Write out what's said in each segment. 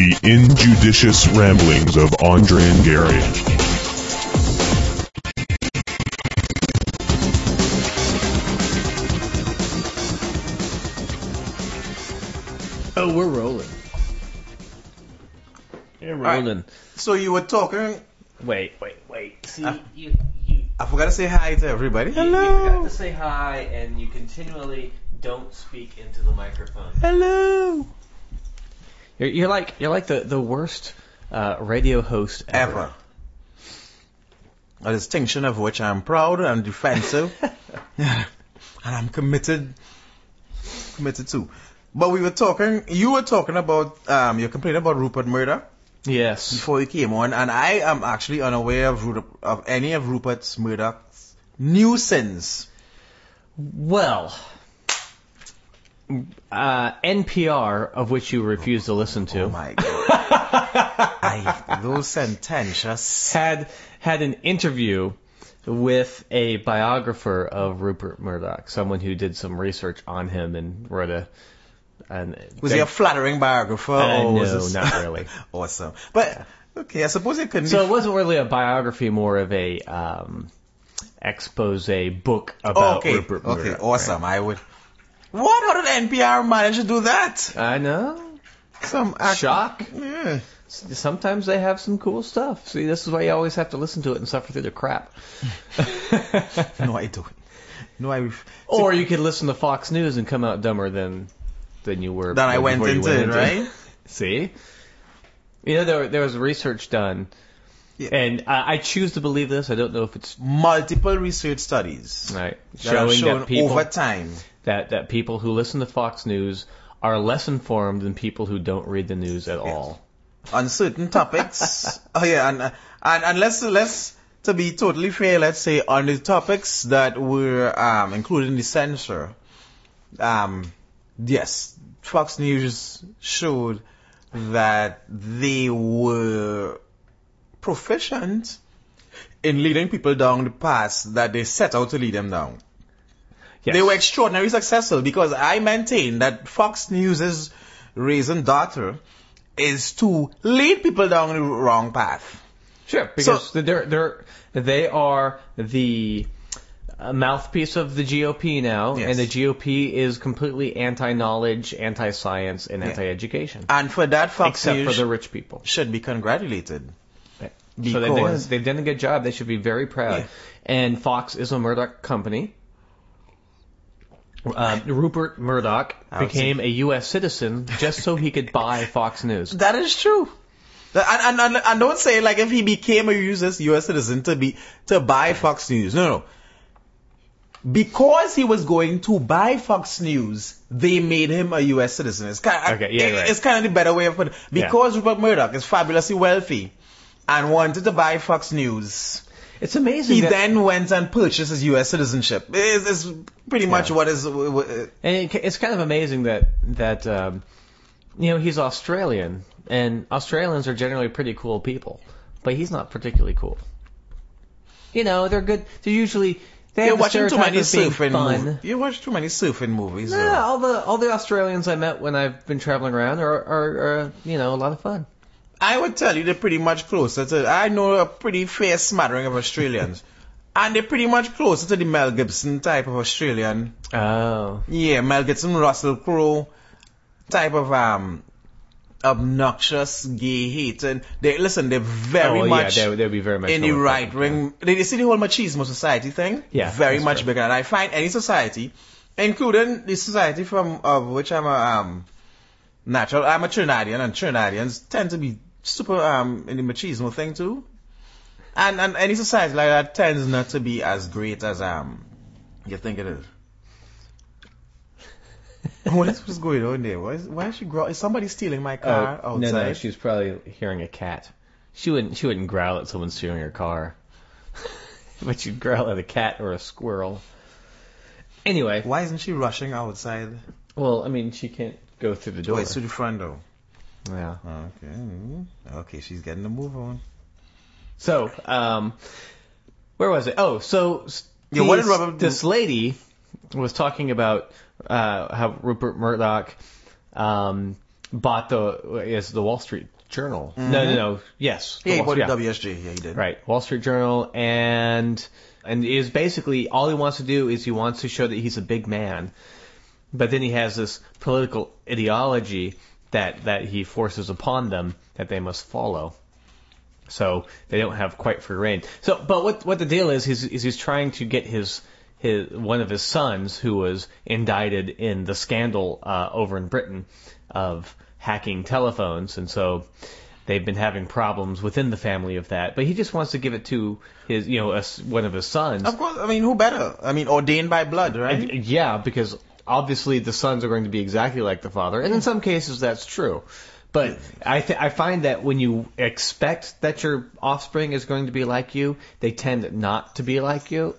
The injudicious ramblings of Andre and Gary. Oh, we're rolling. You're right. rolling. So you were talking. Wait, wait, wait. See, Uh, you, you, I forgot to say hi to everybody. you, you Hello. have to say hi, and you continually don't speak into the microphone. Hello. You're, you're like you're like the the worst uh, radio host ever. Ever. A distinction of which I'm proud and defensive, and I'm committed, committed to. But we were talking. You were talking about. Um, you're complaining about Rupert Murdoch Yes. before you came on, and I am actually unaware of of any of Rupert's Murdoch's nuisance. Well, uh, NPR, of which you refuse to listen to, Oh my god. I, those sententious. had had an interview with a biographer of Rupert Murdoch, someone who did some research on him and wrote a. An, Was he a flattering biographer? Uh, or no, this- not really. awesome. But, okay, I suppose it couldn't So be. it wasn't really a biography, more of a um, expose book about okay, Rupert Murdoch. okay, awesome. I would. What? How did NPR manage to do that? I know. Some act- Shock. Yeah. Sometimes they have some cool stuff. See, this is why you always have to listen to it and suffer through the crap. No, I don't. No, I. or you could listen to Fox News and come out dumber than than you were. Then I went before you into it, right? See, you know there there was research done, Yeah. and I, I choose to believe this. I don't know if it's Multiple research studies right showing shown that people over time. That that people who listen to Fox News are less informed than people who don't read the news at all. on certain topics. oh yeah, and and and let's let's to be totally fair, let's say on the topics that were um, included in the censor. Um, yes, Fox News showed that they were proficient in leading people down the path that they set out to lead them down. Yes. They were extraordinarily successful because I maintain that Fox News's raison d'etre is to lead people down the wrong path. Sure, because they're they're they are the uh, mouthpiece of the GOP now, Yes. and the GOP is completely anti-knowledge, anti-science, and Yeah. anti-education, And for that, Fox except News for the rich people. should be congratulated. So they've done, they've done a good job. They should be very proud. Yeah. And Fox is a Murdoch company. Uh, Rupert Murdoch became a U.S. citizen just so he could buy Fox News. That is true. And, and, and, and don't say like if he became a US, US citizen to be to buy Fox News. No, no. Because he was going to buy Fox News, they made him a U.S. citizen. It's kind of, Okay, yeah, right. it's kind of the better way of putting it. Because Rupert Murdoch is fabulously wealthy and wanted to buy Fox News, It's amazing. he then went and purchased his U.S. citizenship. It's, pretty much Yeah. what is. Uh, And it, it's kind of amazing that that um, you know he's Australian, and Australians are generally pretty cool people, but he's not particularly cool. You know, they're good. They're usually they you're watching too many of surfing fun. movies. You watch too many surfing movies. No, though. all the all the Australians I met when I've been traveling around are, are, are you know a lot of fun. I would tell you they're pretty much closer to. I know a pretty fair smattering of Australians, and they're pretty much closer to the Mel Gibson type of Australian. Oh, Yeah, Mel Gibson, Russell Crowe type of um obnoxious gay hate. And they listen, they're very oh, much yeah, they they'd be very much in the right wing. They, they see the whole machismo society thing. Yeah, very much true. bigger. And I find any society, including the society from of which I'm a um natural. I'm a Trinidadian, and Trinidadians tend to be super um in the machismo thing too. And and any society like that tends not to be as great as um you think it is. what is what's going on there? Why is, why is she grow? Is somebody stealing my car Oh, outside? no, no, she's probably hearing a cat. She wouldn't she wouldn't growl at someone stealing her car, but she'd growl at a cat or a squirrel. Anyway, Why isn't she rushing outside? well, I mean, she can't go through the door. it's to the front door. Yeah. Okay. mm, Okay, she's getting the move on. So, um, where was it? Oh, so Yeah, what did Robert this lady was talking about uh, how Rupert Murdoch um, bought the is the Wall Street Journal. No, no, no. Yes. Yeah, he bought yeah. WSJ. Yeah, he did. Right, Wall Street Journal, and and is basically all he wants to do is he wants to show that he's a big man, but then he has this political ideology that that he forces upon them that they must follow. So they don't have quite free reign. So, but what what the deal is, is, is he's trying to get his his one of his sons who was indicted in the scandal uh, over in Britain of hacking telephones, and so they've been having problems within the family of that. But he just wants to give it to his, you know, a one of his sons. Of course. I mean, who better? I mean, ordained by blood, right? And- yeah, because obviously the sons are going to be exactly like the father, and in some cases that's true. But I th- I find that when you expect that your offspring is going to be like you, they tend not to be like you.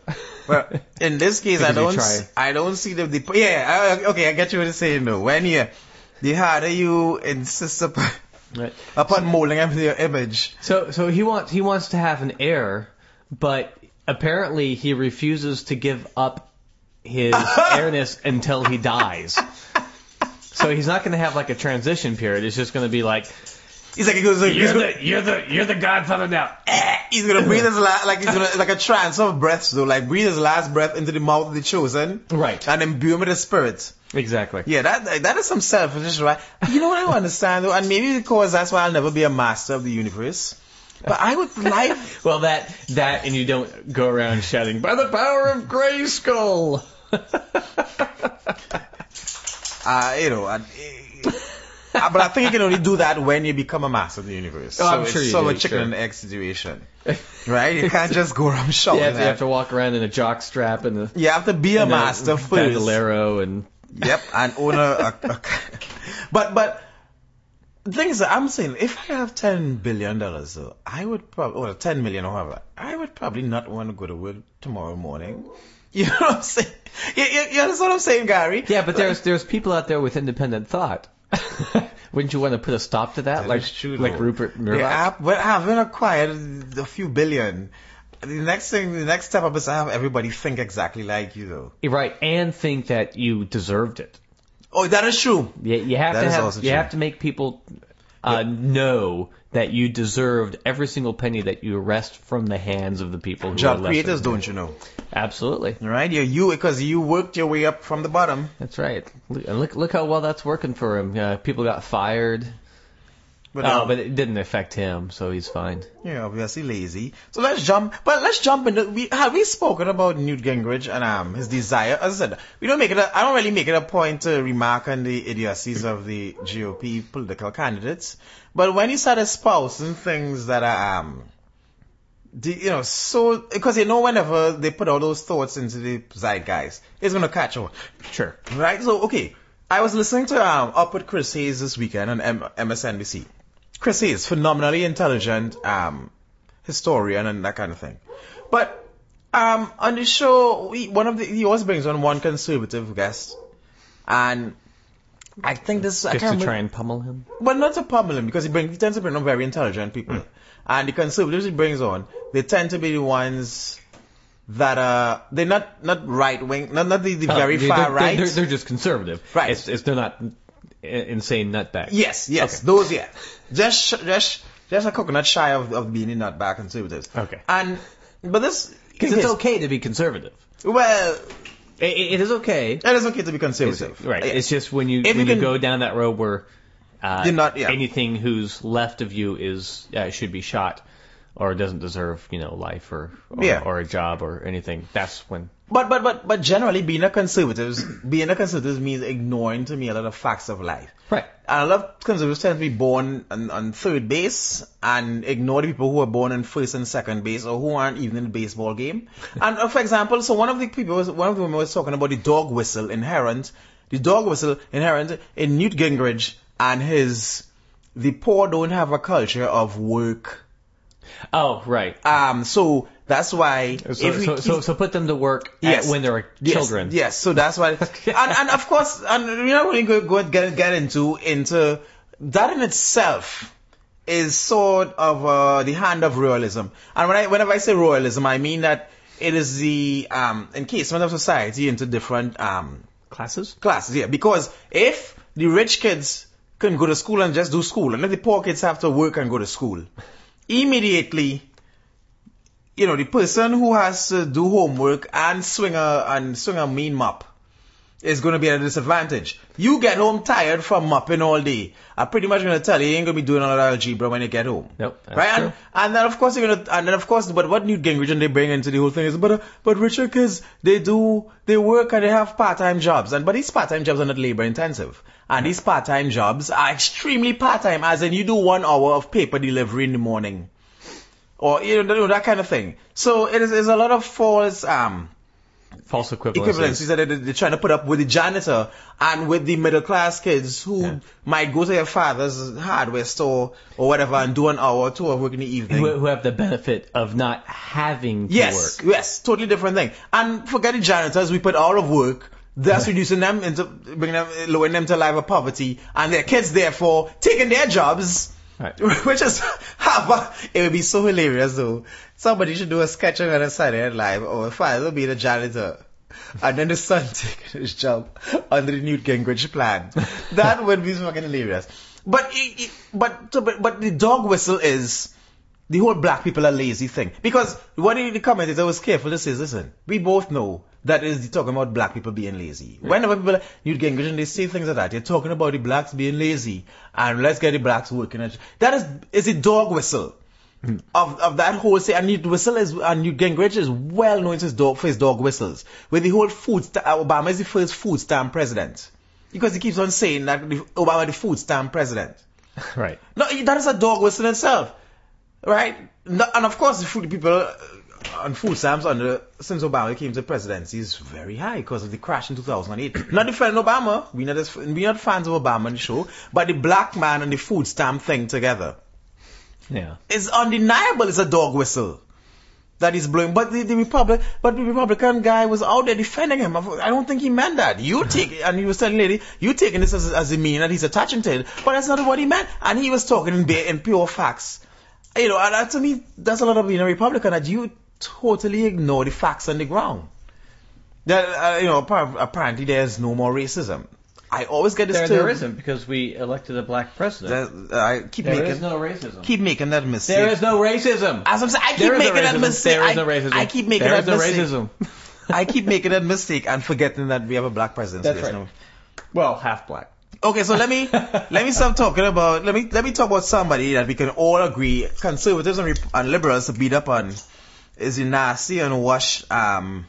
Well, in this case, I don't, try. s- I don't see the, the yeah, I- uh, okay, I get you what you're saying though. When you, the harder you insist upon, Right. upon molding him to your image. So so he wants he wants to have an heir, but apparently he refuses to give up his heirness until he dies. So he's not going to have like a transition period. It's just going to be like He's like, he goes, he's you're gonna, the you're the you're the godfather now. he's gonna breathe his last, like he's gonna, like a transfer of breaths though, like breathe his last breath into the mouth of the chosen. Right. And imbue him with the spirit. Exactly. Yeah, that that is some selfishness, right? You know what I don't understand though, and maybe because that's why I'll never be a master of the universe. But I would like, Well, that that and you don't go around shouting by the power of Grayskull. Uh, you know, and, uh, but I think you can only do that when you become a master of the universe. Oh, so I'm it's sure you sort of a chicken sure. and egg situation, right? You can't just go around shouting. Yeah, you have to walk around in a jock strap and a, You have to be a and a master first. bandolero and Yep, and own a, a, a but but the thing is that I'm saying if I have ten billion dollars, though, I would probably or ten million or whatever, I would probably not want to go to work tomorrow morning. You know what I'm saying? You, you, you understand what I'm saying, Gary? Yeah, but there's there's people out there with independent thought. Wouldn't you want to put a stop to that, That like is true, like though. Rupert Murdoch? Yeah, but having acquired a few billion, the next thing, the next step up is to have everybody think exactly like you, though. You're right, and think that you deserved it. Oh, that is true. You, you have That to is have also you true. have to make people uh, know that you deserved every single penny that you wrest from the hands of the people who are Job creators, don't you know? Absolutely, Right? You're you because you worked your way up from the bottom. that's right. Look- And look look how well that's working for him. Uh, people got fired. But, oh, um, but it didn't affect him, so he's fine. Yeah, obviously lazy. So let's jump, but let's jump into, we, have we spoken about Newt Gingrich and, um, his desire? As I said, we don't make it a, I don't really make it a point to remark on the idiocies of the GOP political candidates. But when you start espousing things that are, um, the, you know, so, because you know whenever they put all those thoughts into the zeitgeist, it's gonna catch on. Sure. Right? So, okay. I was listening to um, Up with Chris Hayes this weekend on M- MSNBC. Chris is phenomenally intelligent um, historian and that kind of thing. But um, on the show, we, one of the he always brings on one conservative guest, and I think this I Just can't to try and pummel him. but not to pummel him because he, bring, he tends to bring on very intelligent people. Hmm. And the conservatives he brings on, they tend to be the ones that are, they're not, not right wing, not, not the, the very Uh, they're, far they're, right. They're, they're just conservative. Right. It's, it's they're not i- insane nutbags. Yes, yes, Okay. those, yeah. Just, just, just a coconut shy of, of being not back conservatives. Okay. And, but this, Because it's okay to be conservative. Well, It, it is okay. it is okay to be conservative. Right. Yeah. It's just when you If when you you, go down that road where uh, not- yeah. anything who's left of you is uh, should be shot or doesn't deserve you know life or or, Yeah. or a job or anything. That's when But but but but generally, being a conservative, being a conservative means ignoring to me a lot of facts of life. right. And a lot of conservatives tend to be born on, on third base and ignore the people who are born in first and second base or who aren't even in the baseball game. and uh, for example, so one of the people, was, one of the women was talking about the dog whistle inherent, the dog whistle inherent in Newt Gingrich and his, the poor don't have a culture of work. Oh right. Um, so that's why So, if we so, keep- so so put them to work Yes. when they're Yes, children. Yes, so that's why, and, and of course, and we're not really going to go get, get into into that in itself is sort of uh, the hand of royalism. And when I whenever I say royalism, I mean that it is the um, encasement of society into different um, Classes. classes. Yeah, because if the rich kids can go to school and just do school, and let the poor kids have to work and go to school. Immediately, you know, the person who has to do homework and swing a and swing a mean mop is going to be at a disadvantage. You get home tired from mopping all day. I'm pretty much going to tell you, you ain't going to be doing that algebra when you get home. Nope. Right? true. And, and then of course you're gonna, and then of course, but what Newt Gingrich and they bring into the whole thing is, but, uh, but richer kids, they do, they work and they have part-time jobs. And, but these part-time jobs are not labor intensive. And these part-time jobs are extremely part-time, as in you do one hour of paper delivery in the morning. Or, you know, that kind of thing. So it is, a lot of false, um, False equivalency. equivalencies that they're, trying to put up with the janitor and with the middle class kids who Yeah. might go to their father's hardware store or whatever and do an hour or two of work in the evening. Who, who have the benefit of not having to yes, work. yes, totally different thing. And forget the janitors, we put all of work. That's reducing them into bringing them, lowering them to life of poverty, and their kids therefore taking their jobs, Right. which is. It would be so hilarious though. Somebody should do a sketch on side of life, or a oh, father be the janitor, and then the son taking his job under the Newt Gingrich plan. That would be fucking hilarious. But it, it, but but but the dog whistle is the whole black people are lazy thing. Because what the commentator was careful to say is, listen, we both know that is the talking about black people being lazy. Whenever people, Newt Gingrich, and they say things like that, you're talking about the blacks being lazy, and let's get the blacks working. That is, is a dog whistle. Hmm. Of, of that whole say, and Newt whistle is, and Newt Gingrich is well known for his dog, for his dog whistles. With the whole food, sta- Obama is the first food stamp president. Because he keeps on saying that the, Obama the food stamp president. Right. No, that is a dog whistle in itself, right? No, and of course, the food people on food stamps under since Obama came to presidency is very high because of the crash in 2008. not defending Obama, we not we not fans of Obama on the show, but the black man and the food stamp thing together Yeah. is undeniable. It's a dog whistle that he's blowing. But the, the Republic, but the Republican guy was out there defending him. I don't think he meant that. You take and he was telling lady, you taking this as, as a mean that he's attaching to it, but that's not what he meant. And he was talking in, in pure facts. You know, and that, to me, that's a lot of being a Republican that you totally ignore the facts on the ground. That uh, you know, apparently there's no more racism. I always get this There, term. there isn't because we elected a black president. that- I keep There making is no racism. keep making that mistake. there is no racism. As I'm saying, I keep There is no making that mistake. There is no racism. I keep making There is that no mistake. racism. I keep making that mistake and forgetting that we have a black president. That's right. no- well, half black. Okay, so let me let me stop talking about let me let me talk about somebody that we can all agree conservatives and, and liberals to beat up on is the nasty and wash um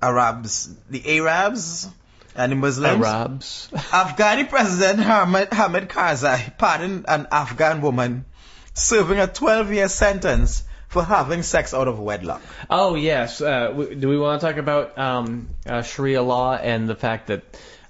Arabs, the Arabs and the Muslims. Arabs. Afghani President Hamid, Hamid Karzai pardoned an Afghan woman serving a 12-year sentence for having sex out of wedlock. Oh yes. Uh, w- do we want to talk about um, uh, Sharia law and the fact that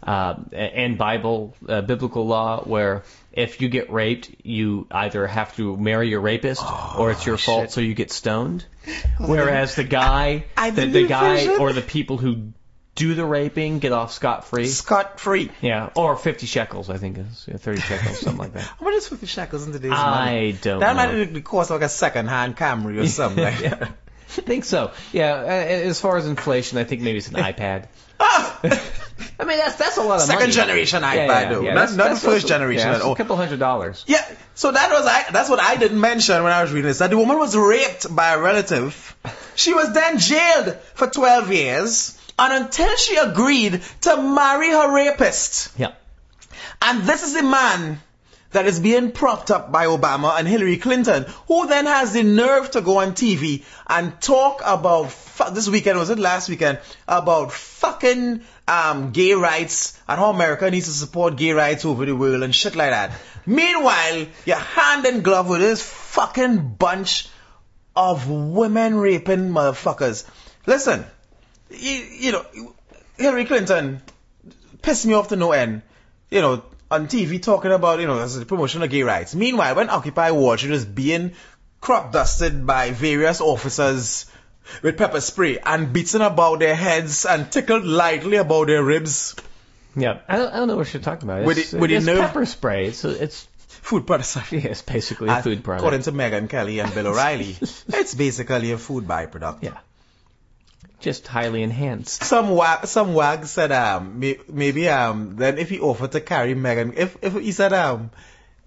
uh, and Bible uh, biblical law where if you get raped, you either have to marry your rapist or it's your oh, fault, so you get stoned. Whereas the guy, I the, the guy it. or the people who do the raping get off scot free. Scot free. Yeah, or 50 shekels, I think is yeah, 30 shekels, something like that. How much is 50 shekels in today's money? I don't That know. might be cost like a second-hand Camry or something like that. I think so. Yeah, as far as inflation, I think maybe it's an iPad. I mean, that's that's a lot of Second money. generation Yeah, iPad, yeah, though. yeah, Not, that's- not that's the first also- generation yeah, at all. A couple hundred dollars. Yeah, so that was I. That's what I didn't mention when I was reading this. That the woman was raped by a relative. She was then jailed for 12 years, and until she agreed to marry her rapist. Yeah. And this is the man that is being propped up by Obama and Hillary Clinton, who then has the nerve to go on TV and talk about this weekend was it last weekend about fucking um, gay rights and how America needs to support gay rights over the world and shit like that. Meanwhile, you're hand in glove with this fucking bunch of women raping motherfuckers. Listen, you, you know, Hillary Clinton pissed me off to no end. You know, on TV talking about, you know, the promotion of gay rights. Meanwhile, when Occupy Wall Street is being crop dusted by various officers with pepper spray and beaten about their heads and tickled lightly about their ribs, Yeah. I don't, I don't know what you're talking about. With It's, the- with it's pepper spray. It's it's food product. yeah, it's basically a uh, food product. According to Megyn Kelly and Bill O'Reilly, it's basically a food byproduct. yeah. Just highly enhanced. Some wag, some wag said um may, maybe um then if he offered to carry Megyn if if he said um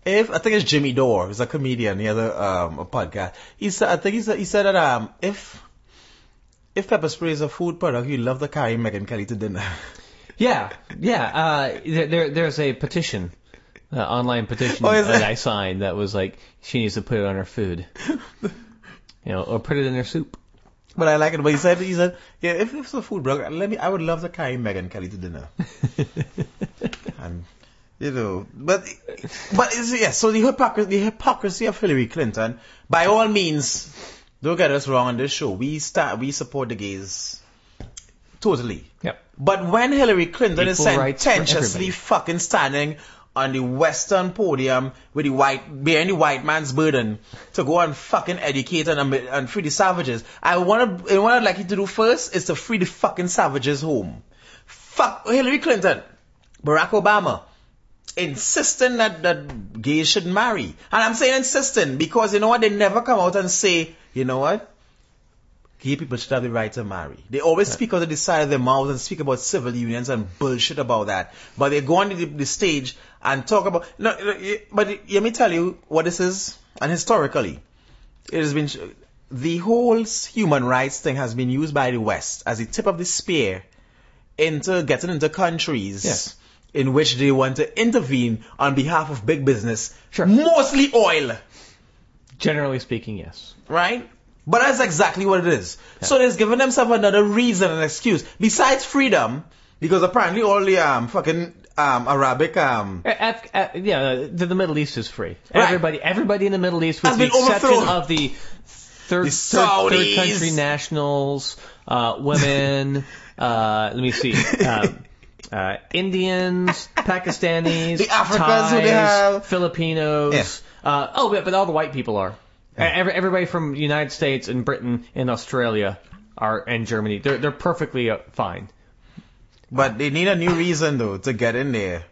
if I think it's Jimmy Dore, he's a comedian, he has a um a podcast. He said I think he said he said that um if if pepper spray is a food product, he'd love to carry Megyn Kelly to dinner. Yeah, yeah. Uh, there, there, there's a petition, uh, online petition Oh, that? I signed that was like she needs to put it on her food, you know, or put it in her soup. But I like it. But he said he said yeah if it's a food product, let me I would love to carry Megyn Kelly to dinner. and you know, but but it's, yeah. So the hypocrisy, the hypocrisy of Hillary Clinton. By all means, don't get us wrong on this show. We start we support the gays totally. Yep. But when Hillary Clinton is Equal sententiously fucking standing on the Western podium with the white, bearing the white man's burden to go and fucking educate and, and free the savages, I wanna, what I'd like you to do first is to free the fucking savages home. Fuck Hillary Clinton, Barack Obama, insisting that, that gays should marry. And I'm saying insisting because you know what? They never come out and say, you know what? Gay people should have the right to marry. They always speak out of the side of their mouths and speak about civil unions and bullshit about that. But they go on the, the stage and talk about. No, but let me tell you what this is. And historically, it has been the whole human rights thing has been used by the West as the tip of the spear into getting into countries Yes. in which they want to intervene on behalf of big business. Sure. Mostly oil Generally speaking, yes. right? But that's exactly what it is. So they've given themselves another reason and excuse besides freedom, because apparently all the um fucking um Arabic um Af- Af- yeah, the, the Middle East is free. Right. Everybody, everybody in the Middle East, with Has the been exception overthrown. of the third, The third, third country nationals, uh, women. uh, let me see. Um, uh, Indians, Pakistanis, The Africans Thais, who they have. Filipinos. Uh, oh, but, but all the white people are. Every, everybody from the United States and Britain and Australia are and Germany. They're they're perfectly uh, fine. but they need a new reason though to get in there.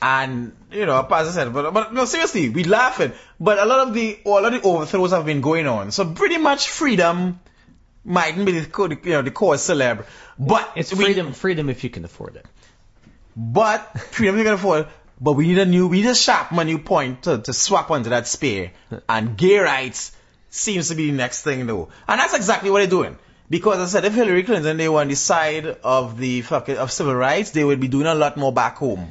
And you know, as I said, but but no, seriously, we laughing. But a lot of the a lot of the overthrows have been going on. So pretty much freedom mightn't be the you know the cause celeb, but It's we- freedom freedom if you can afford it. But freedom you can afford. But we need a new, we need a sharp a new point to, to swap onto that spear. And gay rights seems to be the next thing though. And that's exactly what they're doing. Because I said if Hillary Clinton they were on the side of the fucking of civil rights, they would be doing a lot more back home.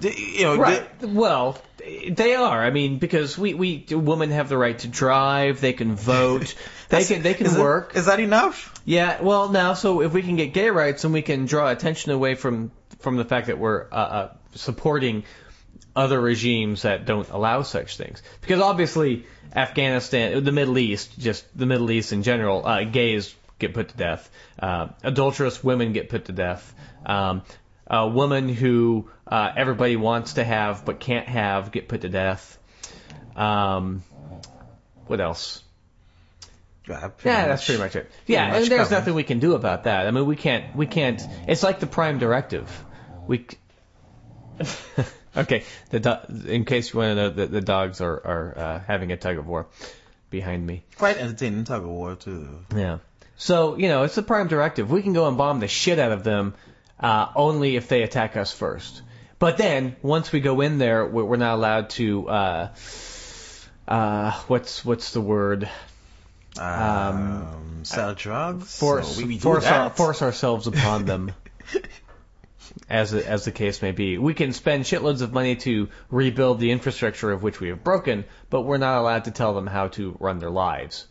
They- you know, Right. Well, they are. I mean, because we we women have the right to drive. They can vote. They can they can it- work. Is that enough? Yeah. Well, now so if we can get gay rights, and we can draw attention away from from the fact that we're uh, uh, supporting other regimes that don't allow such things. Because obviously, Afghanistan, the Middle East, just the Middle East in general, uh, gays get put to death. Uh, adulterous women get put to death. Um, a woman who uh, everybody wants to have but can't have get put to death. Um, what else? Yeah, that's pretty much it. Yeah, and there's covered. nothing we can do about that. I mean, we can't, we can't. It's like the Prime Directive. We. okay, the do- in case you want to know, the, the dogs are are uh, having a tug of war behind me. Quite entertaining tug of war too. Yeah. So you know, it's the Prime Directive. We can go and bomb the shit out of them, uh, only if they attack us first. But then, once we go in there, we're we're not allowed to. Uh, uh, what's what's the word? Um, sell drugs. force So we, we force, our, force ourselves upon them. As the, as the case may be, we can spend shitloads of money to rebuild the infrastructure of which we have broken, but we're not allowed to tell them how to run their lives.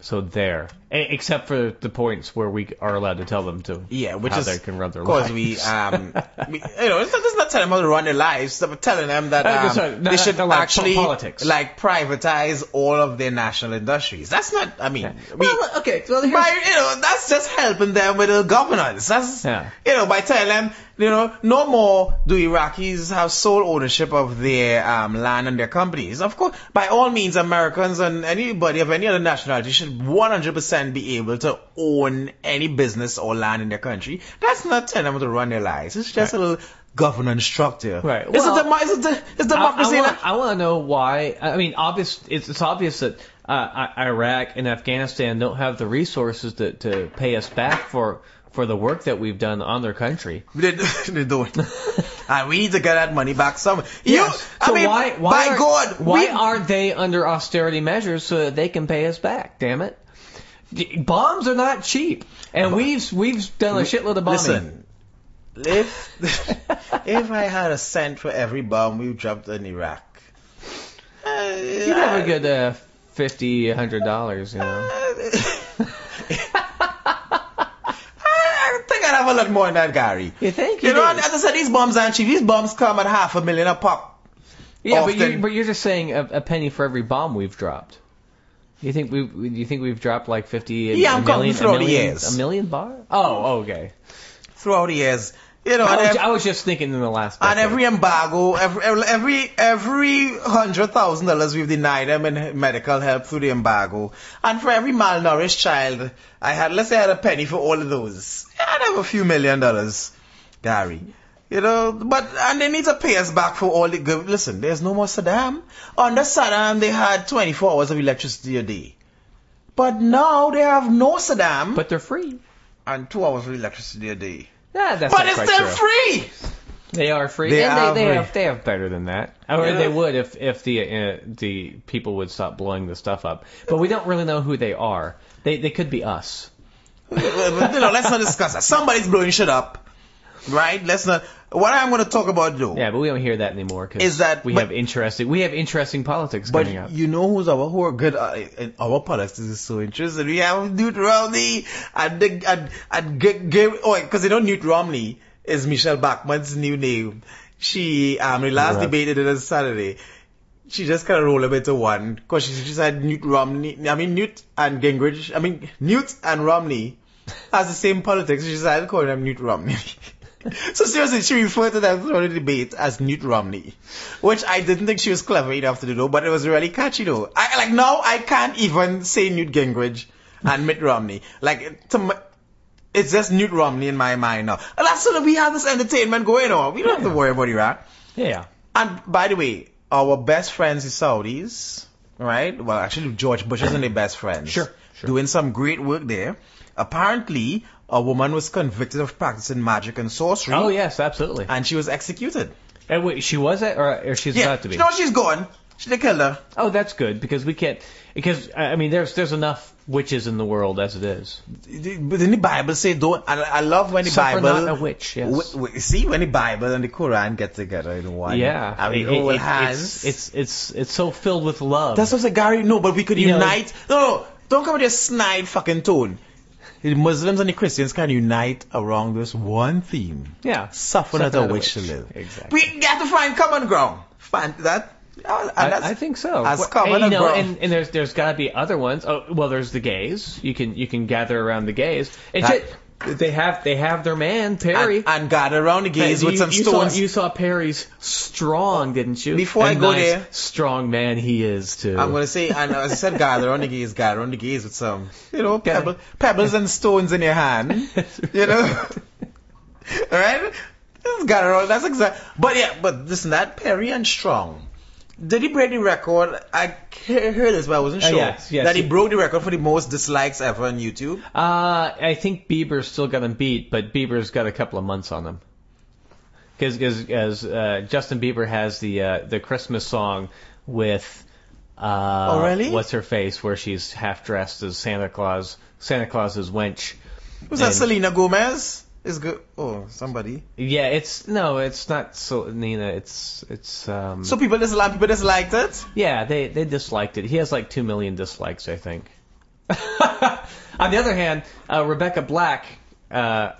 So there, except for the points where we are allowed to tell them to Yeah, which how is they can run their Because lives. we, um, we, you know, it's not, it's not telling them how to run their lives, but telling them that Uh, um, sorry, no, they no, should no, like actually politics. like privatize all of their national industries. That's not. I mean, we, well, okay, well here's, by, you know, that's just helping them with the governance. That's Yeah. you know, by telling them, you know, no more do Iraqis have sole ownership of their um, land and their companies. Of course, by all means, Americans and anybody of any other nationality should 100% be able to own any business or land in their country. That's not telling them to run their lives. It's just a little governance structure. Right. It's, Well, a demo- it's, a de- it's democracy. I, I, want, to know why. I mean, obvious. It's, it's obvious that uh, Iraq and Afghanistan don't have the resources to, to pay us back for for the work that we've done on their country. They, they don't. and we need to get that money back somewhere. You, I so mean, why, why by are, God, why we, aren't they under austerity measures so that they can pay us back? Damn it! Bombs are not cheap, and we've we've done a shitload of bombing. Listen, if if I had a cent for every bomb we dropped in Iraq, uh, You'd have a good uh, fifty, hundred dollars, you know. I think I'd have a lot more than that, Gary. You think? You you know, as I said, these bombs aren't cheap. These bombs come at half a million a pop. Yeah, but, often- you, but you're just saying a, a penny for every bomb we've dropped. You think we? Do you think we've dropped like fifty? a- Yeah, I'm a throughout the years. A million bar? Oh, oh, okay. throughout the years. You know, I was, ev- I was just thinking in the last. and every embargo, every every every hundred thousand dollars we've denied them in medical help through the embargo, and for every malnourished child, I had let's say I had a penny for all of those, I'd have a few million dollars, Gary. You know, but and they need to pay us back for all the good. Listen, there's no more Saddam. Under Saddam, they had 24 hours of electricity a day, but now they have no Saddam but they're free. and two hours of electricity a day. Yeah, that's But not it's quite still true. free. They are free, They and are they, they free. have they have better than that. Or Yeah. they would if if the uh, the people would stop blowing the stuff up. But we don't really know who they are. They they could be us. But, you know, let's not discuss that. Somebody's blowing shit up, right? Let's not. What I'm going to talk about though, Yeah, but we don't hear that anymore because Is that- we but- have interesting we have interesting politics but coming up. you know who's our who are good uh, our politics is so interesting. We have Newt Romney and and and g- g- oh, because you know Newt Romney is Michele Bachmann's new name. She um the last Right. debate did on Saturday. She just kind of rolled a bit to one because she, she said Newt Romney. I mean Newt and Gingrich. I mean Newt and Romney has the same politics. She decided to call them Newt Romney. so seriously, she referred to that throughout the debate as Newt Romney, which I didn't think she was clever enough to do, but it was really catchy though. I like now I can't even say Newt Gingrich and Mitt Romney. Like to it's just Newt Romney in my mind now. And that's so that we have this entertainment going on. We don't have to worry about Iraq. yeah. And by the way, our best friends, the Saudis, right? Well, actually, George Bush isn't their best friends. Sure, sure. Doing some great work there. Apparently, a woman was convicted of practicing magic and sorcery. Oh yes, absolutely. And she was executed. And wait, she was it, or, or she's yeah. about to be? No, she's gone. She they killed her. Oh, that's good because we can't. Because I I mean, there's there's enough witches in the world as it is. But in the Bible say don't. And I love when the Suffer Bible. not a witch. Yes. W- w- see when the Bible and the Quran get together in one. yeah. I mean, It- it- it- hands. it's, it's it's it's so filled with love. That's what I said, Gary. No, but we could You know- unite. no, no, don't come with your snide fucking tone. The Muslims and the Christians can unite around this one theme. yeah. Suffer not a witch to live. Exactly. We got to find common ground. Find that. and I, I think so. As Well, common and, you know, ground. and, and there's there's got to be other ones. Oh, well, there's the gays. You can you can gather around the gays. It's That- just- they have they have their man Perry. and, and gather around the with some you stones. Saw, you saw Perry's strong, didn't you? Before I A go nice, there- strong man he is too. I'm gonna say, and as I said, gather around the gays, gather around the gays with some, you know, pebble, pebbles and stones in your hand, you know, right? Just gather around. That's exact. But yeah, but listen, that Perry and Strong. Did he break the record? I he- heard this, but I wasn't Uh, sure. yes, yes, that he broke the record for the most dislikes ever on YouTube. Uh, I think Bieber's still got him beat, but Bieber's got a couple of months on him. Because uh, Justin Bieber has the uh, the Christmas song with uh, Oh, really? what's her face where she's half dressed as Santa Claus Santa Claus's wench. Was that Selena Gomez? Is good. Oh, somebody. Yeah, it's no, it's not so Nina. It's it's um. So people disliked. People disliked it. yeah, they they disliked it. He has like two million dislikes, I think. on the other hand, uh, Rebecca Black uh,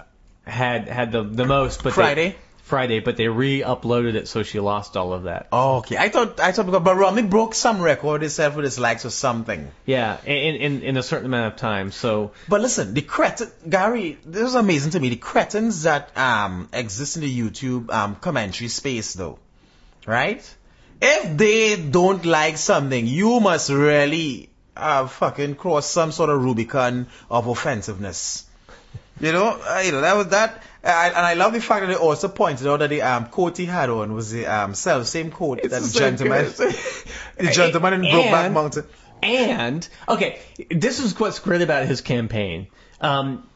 had had the the most, but Friday? Friday, but they re-uploaded it, so she lost all of that. Oh, okay. I thought I thought because but Romney broke some record himself with dislikes or something. Yeah, in in in a certain amount of time. So But listen, the cretin, Gary, this is amazing to me. The cretins that um exist in the YouTube um commentary space, though, right? If they don't like something, you must really uh fucking cross some sort of Rubicon of offensiveness. You know, uh, you know that was that, I, and I love the fact that they also pointed out that the um, coat he had on was the um, self same coat that the the gentleman, the gentleman in Brokeback Mountain. And okay, this is what's great about his campaign. Um,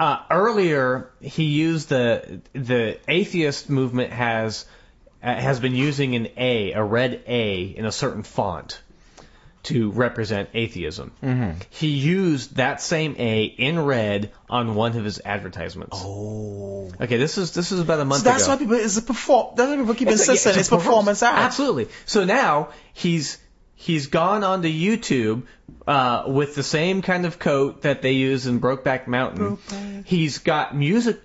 uh, earlier, he used the the atheist movement has uh, has been using an A, a red A, in a certain font to represent atheism. Mm-hmm. He used that same A in red on one of his advertisements. Oh, Okay, this is this is about a month so that's ago. why people is a perform. That's why people keep It's a- insisting it's a it's performance art. Absolutely. So now he's he's gone onto YouTube uh, with the same kind of coat that they use in Brokeback Mountain. Brokeback. He's got music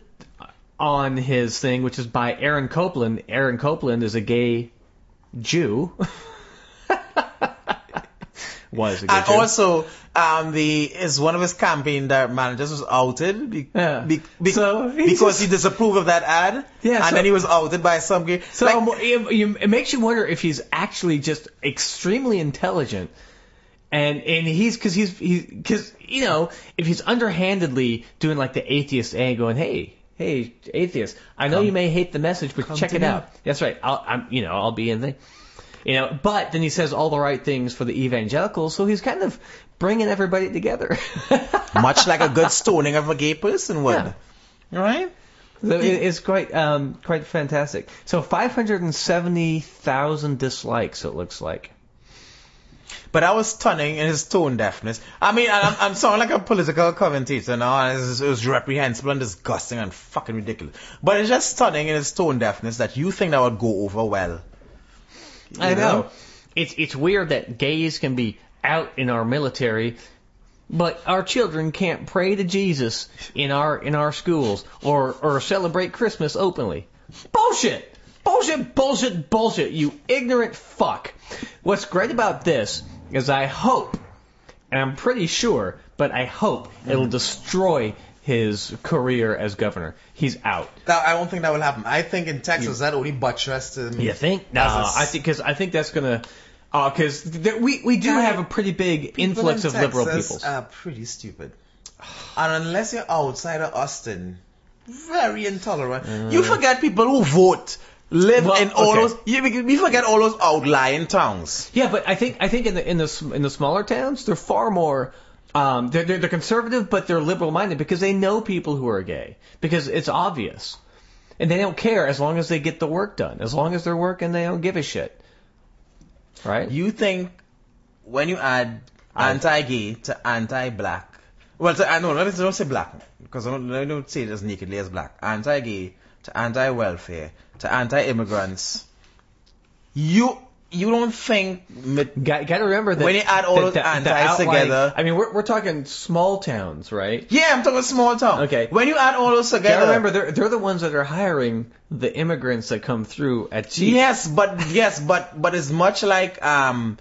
on his thing, which is by Aaron Copland. Aaron Copland is a gay Jew. Was And also, um, the is one of his campaign that managers was outed be, Yeah. be, be- So, he's because just- he disapproved of that ad. Yeah, and so- then he was outed by some. So like, um, it, it makes you wonder if he's actually just extremely intelligent, and and he's because he's he's because you know if he's underhandedly doing like the atheist A, going hey hey atheist, I know you may hate the message, but check it me. out. That's right. I'll I'm you know I'll be in the. You know, but then he says all the right things for the evangelicals, so he's kind of bringing everybody together. much like a good stoning of a gay person would. Yeah. Right? So it, it's quite um, quite fantastic. So 570,000 dislikes it looks like. But that was stunning in his tone deafness. I mean, I'm, I'm sounding like a political commentator now, and it was, it was reprehensible and disgusting and fucking ridiculous. But it's just stunning in his tone deafness that you think that would go over well. I know. know? It's it's weird that gays can be out in our military, but our children can't pray to Jesus in our in our schools or or celebrate Christmas openly. Bullshit. Bullshit, bullshit, bullshit, you ignorant fuck. What's great about this is I hope, and I'm pretty sure, but I hope it'll mm-hmm. destroy his career as governor. He's out. That, I don't think that will happen. I think in Texas that only buttressed him. You think? No, a I think because I think that's gonna. Uh, because we we do have a pretty big influx in of liberal people. are pretty stupid. And unless you're outside of Austin, very intolerant. Mm. you forget people who vote live Well, in all okay. those. You, you forget all those outlying towns. yeah, but I think I think in the in the in the smaller towns they're far more. Um, they're, they're they're conservative, but they're liberal minded because they know people who are gay because it's obvious, and they don't care as long as they get the work done. As long as they're working, they don't give a shit. Right? You think when you add anti-gay to anti-black, well, to, I know, let's don't say black because I don't, I don't say it as nakedly as black. Anti-gay to anti-welfare to anti-immigrants. You you don't think Got, got to remember that When you add all the- the antis together- I mean, we're we're talking small towns, right? Yeah, I'm talking small town. Okay. When you add all those Gotta together, remember, they're they're the ones that are hiring the immigrants that come through at cheap. Yes, but yes, but but it's much like um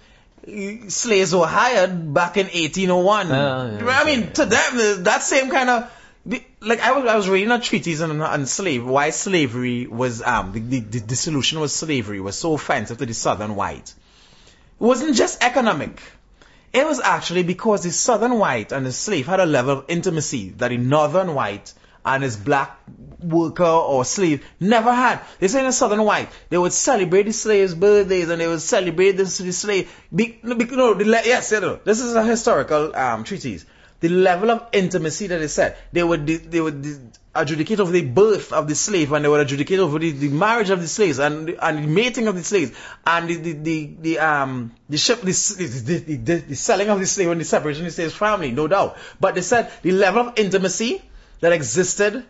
slaves were hired back in 1801. Oh, yeah, I mean, yeah, to them, that same kind of like I was I was reading a treatise on, on slave why slavery was um the, the, the dissolution of slavery was so offensive to the southern white. It wasn't just economic. It was actually because the southern white and the slave had a level of intimacy that the northern white and his black worker or slave never had. They say in the southern white, they would celebrate the slave's birthdays and they would celebrate the, the slave. Be, no, be, no, the, yes, you know, this is a historical um, treatise. The level of intimacy that they said, they would they would adjudicate over the birth of the slave and they would adjudicate over the, the marriage of the slaves and and the mating of the slaves and the the, the, the um the ship the, the, the, the, selling of the slave and the separation of the slave's family, no doubt. But they said the level of intimacy that existed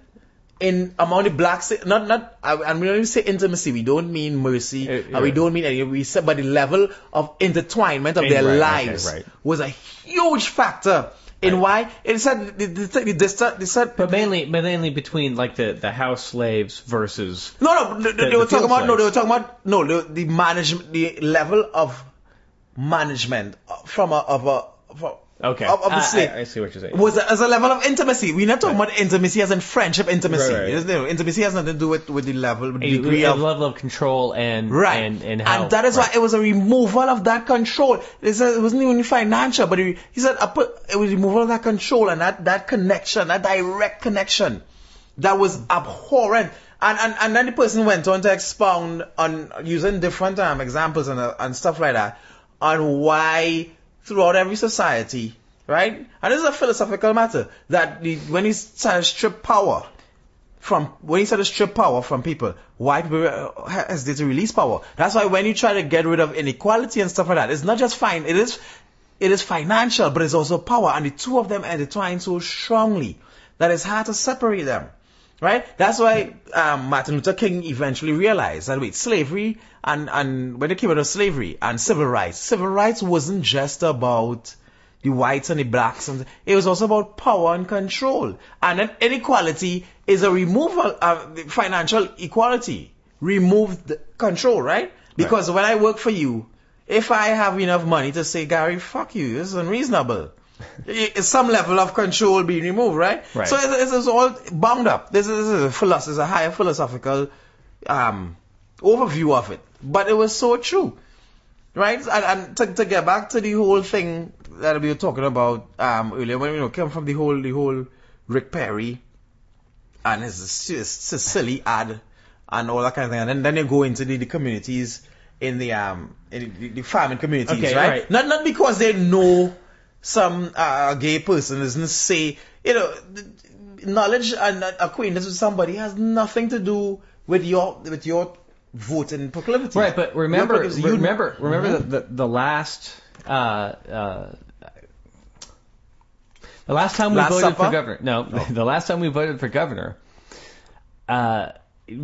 in among the blacks, not not, and we don't even say intimacy. We don't mean mercy, Uh, and we don't mean any. We said, but the level of intertwinement of Eh, their right, okay, lives right. was a huge factor in why? It said the the, the, the, the said But mainly, but mainly between like the, the house slaves versus no no they, they the were talking field about no they were talking about no the, the management the level of management from a of a of a, Okay. the I- I, I see what you're saying. was a, as a level of intimacy. We're not talking about intimacy as in friendship intimacy. Right, right. No- intimacy has nothing to do with, with the level, with the a, degree a of level of control and Right. and and how that is right. why it was a removal of that control. It, said it wasn't even financial, but he, he said I put, it was removal of that control and that, that connection, that direct connection that was abhorrent. And, and, and then the person went on to expound on using different um, examples and, uh, and stuff like that on why throughout every society, right? And this is a philosophical matter that the, when he started to strip power from when he started to strip power from people, why people uh, hesitate to release power. That's why when you try to get rid of inequality and stuff like that, it's not just fine. It is, it is financial, but it's also power, and the two of them intertwine so strongly that it's hard to separate them. Right? That's why um, Martin Luther King eventually realized that wait, slavery and, and when it came out of slavery and civil rights, civil rights wasn't just about the whites and the blacks and it was also about power and control. And then inequality is a removal of the financial equality. removed the control, right? Because when I work for you, if I have enough money to say, Gary, fuck you, this is unreasonable. Some level of control being removed, right? Right. So it's, it's all bound up. This is, this is a philosophy, is a higher philosophical um, overview of it. But it was so true, right? And, and to, to get back to the whole thing that we were talking about um, earlier, when you know came from the whole the whole Rick Perry and his, his, his silly ad and all that kind of thing, and then, then you go into the, the communities in the um in the, the farming communities, Okay, right? right. Not not because they know some uh, gay person doesn't say you know knowledge and uh, acquaintance with somebody has nothing to do with your with your voting proclivity. Right, but remember, you- remember, remember Mhm. the, the the last uh, uh, the last time we Last voted for governor. No, the last time we voted for governor, uh,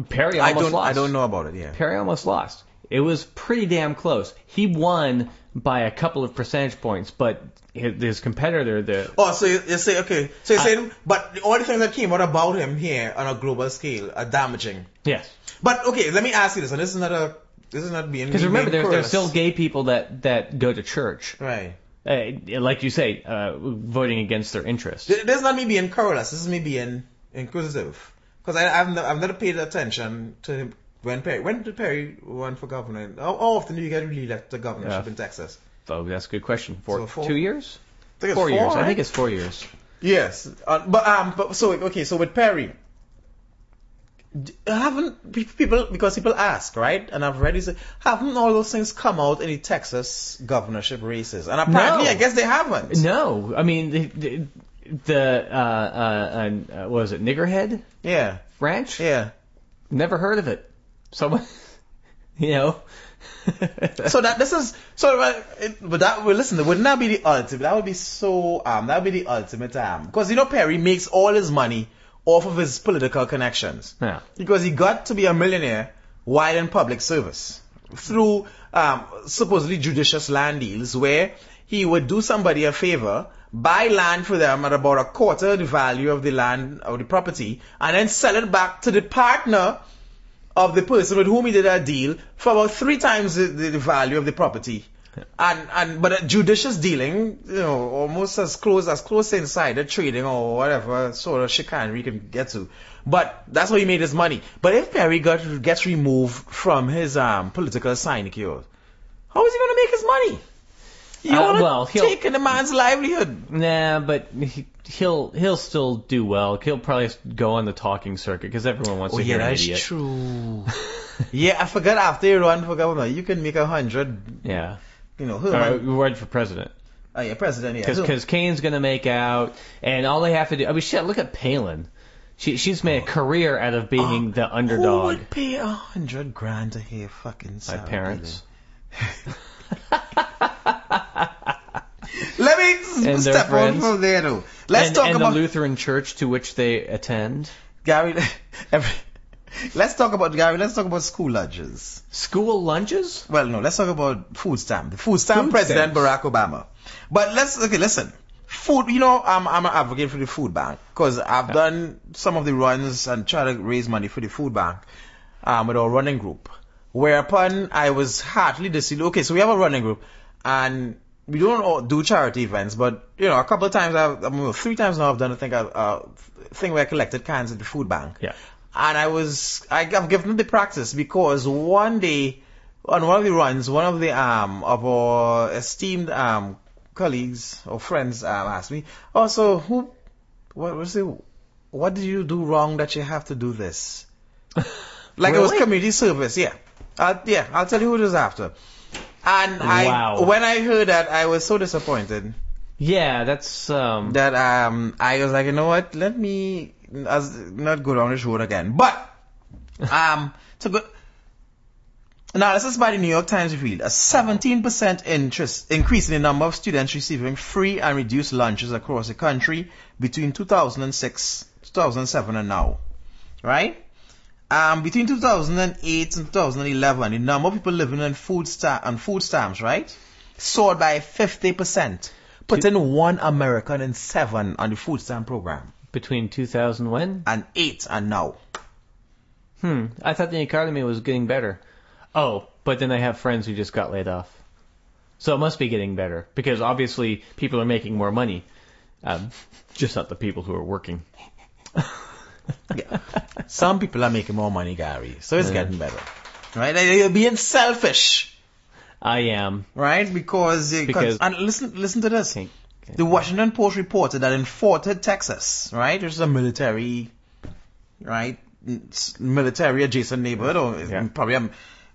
Perry I almost don't lost. I don't know about it. Yeah. Perry almost lost. It was pretty damn close. He won by a couple of percentage points, but his, his competitor, the Oh, so you, you say okay. So you're saying, but the only things that came out about him here on a global scale are damaging. yes, But okay, let me ask you this, and this is not a this is not being because remember, there's, there's still gay people that that go to church, right. uh, like you say, uh, voting against their interests. Th- This is not me being querulous. This is me being inquisitive. Because I've I've never paid attention to him when Perry when did Perry run for governor? How, often do you get really elected to governorship in Texas? Oh, that's a good question. For So four- two years, I think it's four, years. I think it's four years. Yes, uh, but um, but so okay, so with Perry, haven't people because people ask right, and I've read this, haven't all those things come out in the Texas governorship races? And apparently, No. I guess they haven't. No, I mean the the, the uh, uh, uh, what was it Niggerhead Yeah, Ranch? yeah. Never heard of it. Someone, you know. So that this is so, uh, it, but that well, listen, wouldn't that be the ultimate? That would be so um, that would be the ultimate um, because you know Perry makes all his money off of his political connections. yeah. because he got to be a millionaire while in public service through um, supposedly judicious land deals where he would do somebody a favor, buy land for them at about a quarter of the value of the land or the property, and then sell it back to the partner of the person with whom he did a deal for about three times the, the, the value of the property. And and but a judicious dealing, you know, almost as close as close to insider trading or whatever sort of chicanery can get to. But that's how he made his money. But if Perry got gets removed from his um political sinecure, how is he gonna make his money? You Uh, wanna well, he'll- take the man's livelihood. Nah, but he, he'll he'll still do well. He'll probably go on the talking circuit because everyone wants Oh to yeah, hear an that's idiot. true. yeah, I forgot after you run for governor, you can make a hundred, Yeah. you know, Herman. right, we run for president. Oh yeah, president. Yeah. Because. Cain's gonna make out, and all they have to do. I mean, shit. Look at Palin. She she's made a oh. career out of being the uh, underdog. Who would pay a hundred grand to hear fucking My parents. Let me And step on from there though. Let's and, talk and about the Lutheran church to which they attend. Gary. Every, let's talk about Gary. Let's talk about school lunches. School lunches? Well, no, let's talk about food stamp. The food stamp Food president stamps. Barack Obama. But let's okay. Listen, food. You know, I'm I'm an advocate for the food bank because I've done some of the runs and try to raise money for the food bank um, with our running group. Whereupon I was heartily disillusioned. Okay, so we have a running group, and we don't all do charity events, but you know, a couple of times, I've, I mean, three times now I've done, I think, a, a thing where I collected cans at the food bank. Yeah. And I was, I, I've given it the practice because one day, on one of the runs, one of the, um, of our esteemed, um, colleagues or friends, um, asked me, oh, so who, what was it, what did you do wrong that you have to do this? Like it was community service, yeah. Uh, yeah, I'll tell you who it was after. And I, when I heard that, I was so disappointed Yeah, that's um. that um I was like, you know what? Let me as not go down this road again. But um to go now this is by the New York Times revealed a 17% interest increase in the number of students receiving free and reduced lunches across the country between 2006, 2007 and now. Right? Um, between 2008 and 2011, the number of people living on food sta- on food stamps, right, soared by 50%, putting one American in seven on the food stamp program, between 2000 when? and eight and now. Hmm. I thought the economy was getting better. Oh, but then I have friends who just got laid off. So it must be getting better because obviously people are making more money. Um, just not the people who are working. Some people are making more money, Gary, so it's Yeah. getting better, right? They're being selfish, I am. right? Because, uh, they- Because- and listen, listen to this. Okay. The Washington Post reported that in Fort Hood, Texas, right, which is a military, right, military adjacent neighborhood, or Yeah. probably a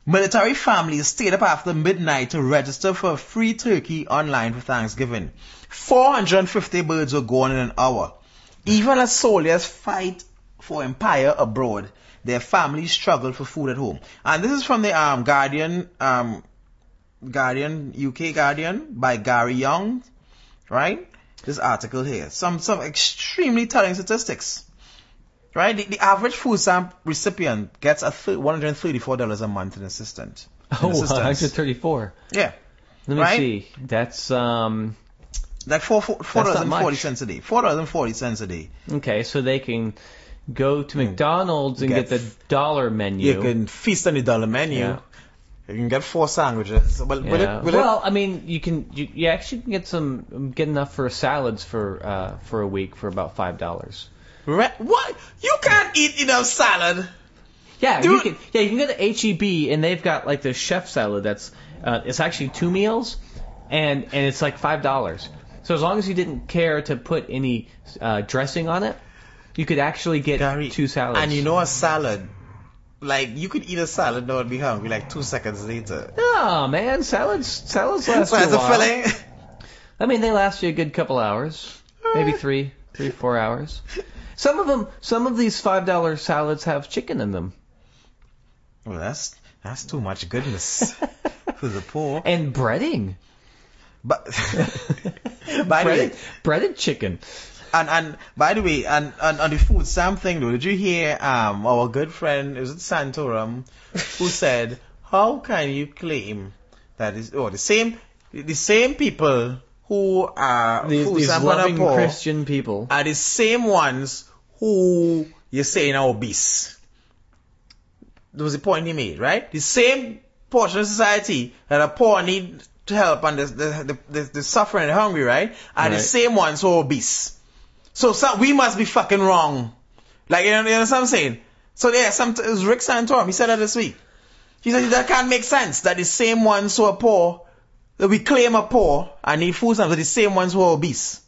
military families stayed up after midnight to register for a free turkey online for Thanksgiving. 450 birds were gone in an hour. Even as soldiers fight for empire abroad, their families struggle for food at home. And this is from the um, Guardian, um, Guardian, UK Guardian by Gary Younge, right? This article here. Some, some extremely telling statistics. Right? The, the average food stamp recipient gets a th- $134 a month in assistant. Oh, assistance. 134. Yeah. Let me Right? see. That's um. Like four four, four dollars and forty a day. Four dollars and forty cents a day. Okay, so they can go to McDonald's and Get get, the dollar menu. You can feast on the dollar menu. Yeah. You can get four sandwiches. Well, will Yeah. it, will it- I mean, you can you, you actually can get some get enough for salads for uh for a week for about five dollars. Re- what? You can't eat enough salad. Yeah, you can. Yeah, you can go to HEB and they've got like the chef salad that's uh, it's actually two meals, and and it's like five dollars. So as long as you didn't care to put any uh, dressing on it, you could actually get Gary, two salads. And you know a salad, like you could eat a salad and not be hungry like two seconds later. Oh man, salads salads last So a while. filling. I mean, they last you a good couple hours, maybe uh. three, three, four hours. Some of them, some of these five dollar salads have chicken in them Well, that's that's too much goodness for the poor. and breading, But breaded, breaded chicken. And and by the way, and, and on the food stamp thing though, did you hear um our good friend is it Santorum who said, How can you claim that is oh the same the same people who are These, food these loving poor Christian people. are the same ones who you're saying are obese. That was the point he made, right? The same portion of society that are poor need to help and the, the, the, the, the suffering and hungry, right? Are the same ones who are obese. So, so we must be fucking wrong. Like, you know, you know what I'm saying? So yeah, some, it was Rick Santorum, he said that this week. He said that can't make sense that the same ones who are poor, that we claim are poor and need food stamps are the same ones who are obese.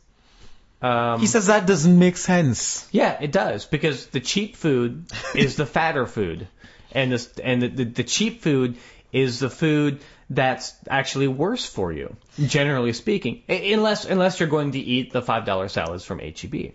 Um, He says that doesn't make sense. Yeah, it does because the cheap food is the fatter food, and the and the, the, the cheap food is the food that's actually worse for you, generally speaking, unless unless you're going to eat the five dollar salads from E HEB.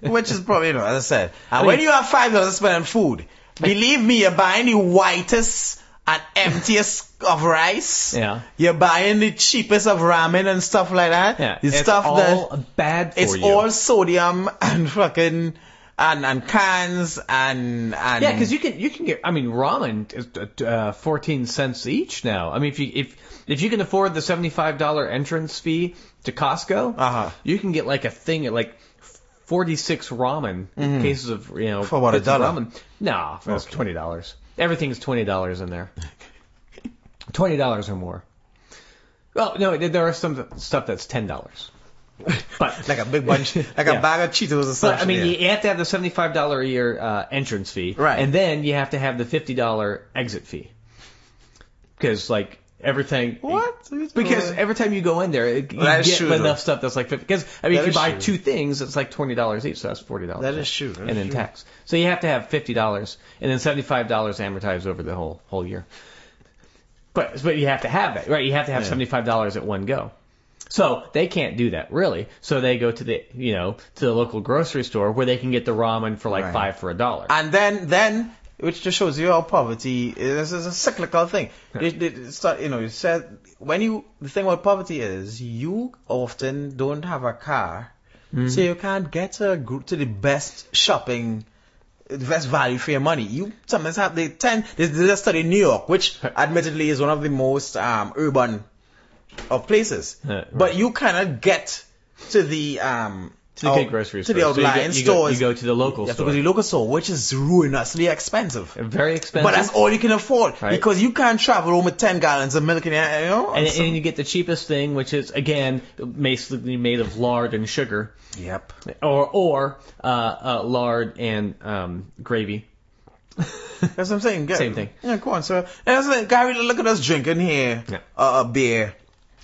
Which is probably, you know, as I said. And uh, mean- when you have five dollars to spend on food, believe me, you're buying the whitest and emptiest of rice. Yeah. You're buying the cheapest of ramen and stuff like that. Yeah, The it's stuff all that bad for it's you. all sodium and fucking and and cans and and Yeah, because you can you can get. I mean, ramen is uh, fourteen cents each now. I mean, if you if if you can afford the seventy five dollar entrance fee to Costco, Uh-huh. you can get like a thing at like forty six ramen cases of you know Mm-hmm. For what, a dollar? ramen. No, that's Okay. twenty dollars. Everything's twenty dollars in there. Twenty dollars or more. well no, there are some stuff that's ten dollars. But Like a big bunch, like Yeah. a bag of Cheetos or But something. I mean, yeah. you have to have the seventy-five dollar a year uh, entrance fee, Right. And then you have to have the fifty dollar exit fee, because like everything. What? Because every time you go in there, you That get true, enough though. stuff that's like fifty. Because I mean, That if you buy true. two things, it's like twenty dollars each, so that's forty dollars. That is true, that and is then true. tax. So you have to have fifty dollars, and then seventy-five dollars amortized over the whole whole year. But but you have to have it, right? You have to have Yeah. seventy-five dollars at one go. So they can't do that really. So they go to the you know to the local grocery store where they can get the ramen for like Right. five for a dollar. And then, then, which just shows you how poverty is, is a cyclical thing. Start, you know, you said when you the thing about poverty is you often don't have a car, so you can't get to a group to the best shopping. The best value for your money. You sometimes have they tend. They, they just study New York, which admittedly is one of the most um, urban of places. Right. But you cannot get to the um To the out- big grocery to the store. So you go- you go- stores. you go to the local You have to store. go to the local store, which is ruinously expensive. Very expensive. But that's all you can afford Right. because you can't travel home with ten gallons of milk in your, you know. and, so- and you get the cheapest thing, which is again basically made of lard and sugar, yep. or or uh, uh, lard and um, gravy. That's what I'm saying. Get- Same thing. Yeah, go on. That's it. Gary, look at us drinking here. Yeah. Uh, a beer.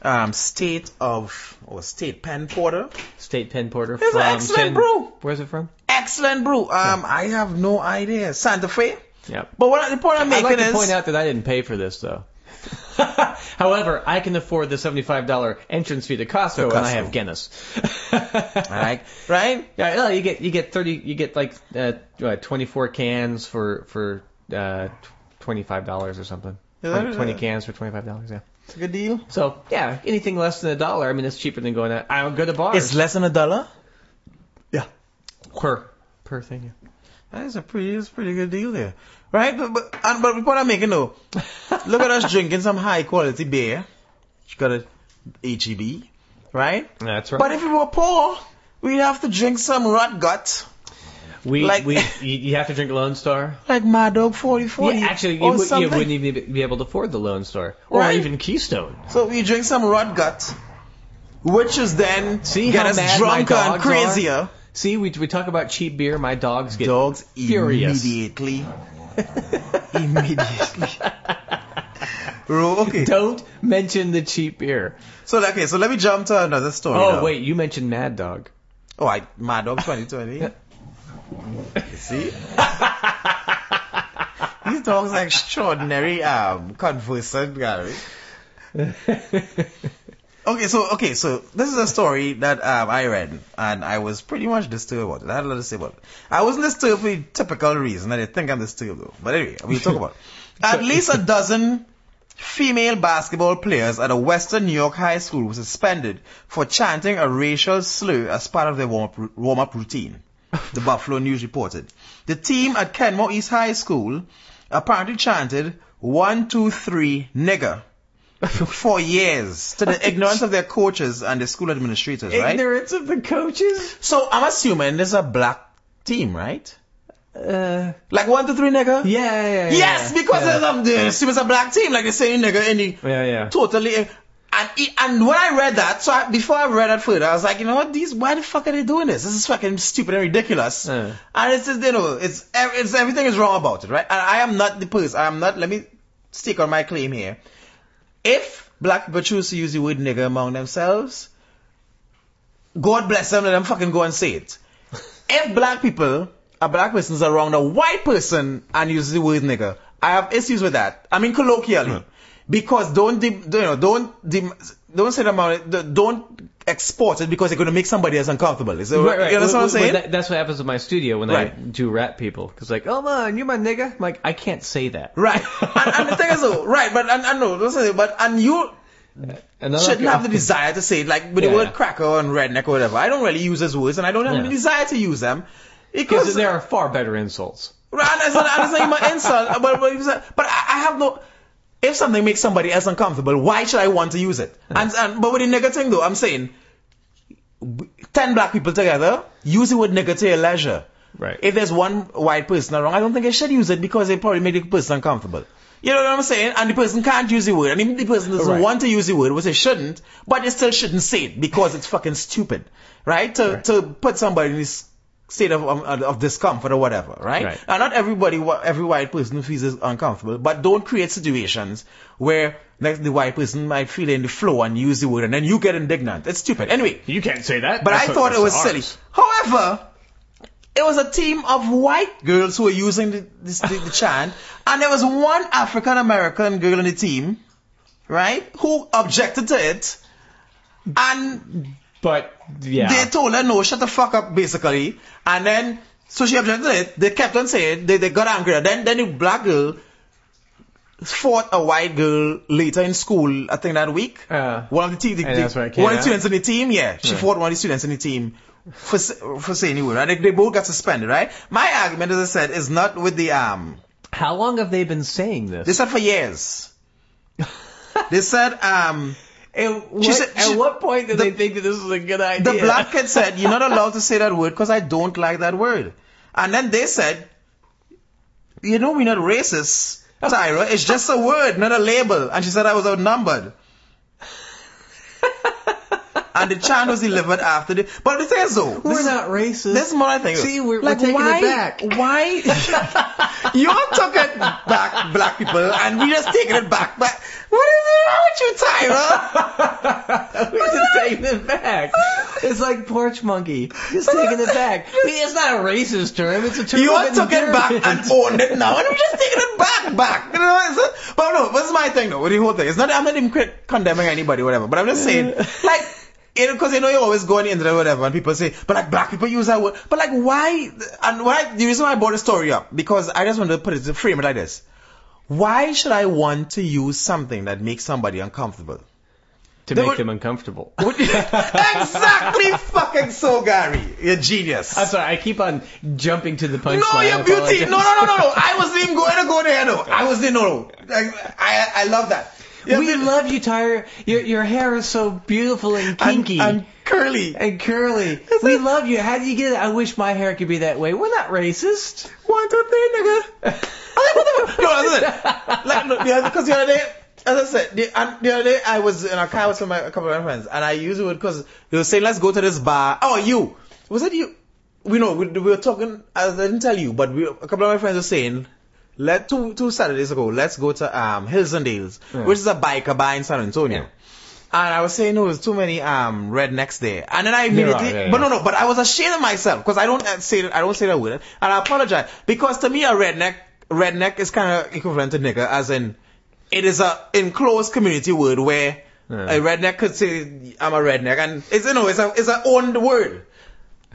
Um, state of or state pen porter. State Pen Porter It's from an excellent San- brew. Where's it from? Excellent brew. Um, I have no idea. Santa Fe. Yep. But what the point I'm making is? I'd like to is point out that I didn't pay for this though. However, I can afford the seventy-five dollar entrance fee to Costco, To and I have Guinness. right, right. Yeah, no, you get you get thirty, you get like uh, twenty-four cans for for uh, twenty-five dollars or something. Yeah, that is- Twenty cans for twenty-five dollars. Yeah. It's a good deal. So yeah, anything less than a dollar, I mean, it's cheaper than going out. I'll go to bars. It's less than a dollar. yeah. Per per thing. Yeah. That is a pretty, it's a pretty good deal there, right? But but, and, but the point I'm making though, look at us drinking some high quality beer. You got a HEB, right? That's right. But if we were poor, we'd have to drink some rot gut, we like- we you, you have to drink Lone Star. like Mad Dog 4040. Yeah, actually, you, would, you wouldn't even be- able to afford the Lone Star or Right. even Keystone. So we drink some rot gut, which is then See get us drunker and crazier. See, we we talk about cheap beer. My dogs get Dogs furious. immediately. immediately. Bro, okay. Don't mention the cheap beer. So okay, so let me jump to another story. Oh now. wait, you mentioned Mad Dog. Oh, I Mad Dog 2020. You See? These dogs are extraordinary um conversant, Gary. Okay, so okay, so this is a story that um, I read, and I was pretty much disturbed about it. I had a lot to say about it. I wasn't disturbed for the typical reason. I didn't think I'm disturbed though. But anyway, we'll talk about it. At least a dozen female basketball players at a Western New York high school were suspended for chanting a racial slur as part of their warm-up, warm-up routine. The Buffalo News reported. The team at Kenmore East High School apparently chanted one, two, three, nigger for years to the ignorance of their coaches and the school administrators, right? Ignorance of the coaches. So I'm assuming this is a black team, right? Uh, Like one, two, three, nigger. yeah, yeah, yeah. Yes, because yeah. um, assume it's a black team, like they say nigger in the yeah, yeah. totally. And it, and when I read that, so I, before I read that further, I was like, you know what, these, why the fuck are they doing this? This is fucking stupid and ridiculous. And it's just, you know, it's, it's everything is wrong about it, right? And I am not the person. I am not. Let me stick on my claim here. If black people choose to use the word nigger among themselves, God bless them. Let them fucking go and say it. if black people, a black person is around a white person and uses the word nigger, I have issues with that. I mean colloquially, because don't you know don't don't say them out. Don't export it because they're going to make somebody else uncomfortable. Is it, Right, right. You understand what I'm Well, saying? that- that's what happens in my studio when I do rap people. Cause like, oh man, you're my nigga. I'm like, I can't say that. Right. and, and the thing is though, right, but and, and no, don't say it, but and you uh, And shouldn't like, have the desire to say it like with Yeah, the word cracker and redneck or whatever. I don't really use those words and I don't have Yeah. the desire to use them. Because Because there are far better insults. Right, and it's not, and it's not even an insult, but, but, but I I have no. If something makes somebody else uncomfortable, why should I want to use it? And, and but with the nigger thing though, I'm saying, ten black people together, use the word nigger to your leisure. Right. If there's one white person around, I don't think I should use it because it probably make the person uncomfortable. You know what I'm saying? And the person can't use the word, and even the person doesn't Right. want to use the word, which they shouldn't, but they still shouldn't say it because it's fucking stupid, right? To Right. to put somebody in this state of, of of discomfort or whatever, right? Right. And not everybody, every white person feels is uncomfortable, but don't create situations where like, the white person might feel in the flow and use the word, and then you get indignant. It's stupid. Anyway, You can't say that. but That's I what- thought it was silly. However, it was a team of white girls who were using the, this, the, the chant, and there was one African American girl on the team, right, who objected to it, and But yeah, they told her no, shut the fuck up, basically, and then so she objected to it. They kept on saying they, they got angry. Then then the black girl fought a white girl later in school. I think that week. Uh, one of the team, the, the- that's where it came one of the students in the team. Yeah, she Yeah. fought one of the students in the team for for saying the word. Right? They, they both got suspended. Right. My argument, as I said, is not with the um. how long have they been saying this? They said for years. they said um. At what, She said- at what point did the- they think that this is a good idea? The black kid said, "You're not allowed to say that word because I don't like that word." And then they said, "You know, we're not racist, Tyra. It's just a word, not a label." And she said I was outnumbered. And the chant was delivered after the. But the thing is, though, We're this is- not racist. This is what I think. See, we're- we're like, taking it why, back. Why? You're talking back, black people, and we're just taking it back. But what is wrong with you, Tyra? We're just taking it back. It's like porch monkey. Just taking it back. I mean, it's not a racist term. It's a term. You of all took it back and owned it now, and we're just taking it back, back. You know, it's a, but no, what's my thing though? With the whole thing, it's not. I'm not even condemning anybody, whatever. But I'm just saying, like, you know, because you know you're always go on the internet, whatever, and people say, but like black people use that word. But like, why? And why? The reason why I brought the story up because I just wanted to put it to frame it like this. Why should I want to use something that makes somebody uncomfortable? to They make were- them uncomfortable. exactly fucking so, Gary. You're genius. I'm sorry. I keep on jumping to the punchline. No, you're beauty. No, no, no, no, no. I wasn't even going to go there. No, I was there. No, no. I, I, I love that. You're We beauty- love you, Tyra. Your your hair is so beautiful and and, kinky and curly. and curly. We love you. How do you get it? I wish my hair could be that way. We're not racist. One, two, three, nigga. I was like, what the fuck? No, it. Like, no, the other, because the other day, as I said, the, and the other day I was in a car with my, a couple of my friends, and I used it because they were saying, let's go to this bar. Oh, you. Was it you? We know, we, we were talking, I didn't tell you, but we, a couple of my friends were saying, let two, two Saturdays ago, let's go to um, Hills and Dales, Yeah. which is a biker bar in San Antonio. Yeah. And I was saying, no, there's too many um rednecks there. And then I immediately, yeah, but no, no, but I was ashamed of myself because I don't uh, say that, I don't say that word, and I apologize because to me a redneck, redneck is kind of equivalent to nigger, as in it is a enclosed community word where a redneck could say I'm a redneck, and it's you know it's a it's a owned word,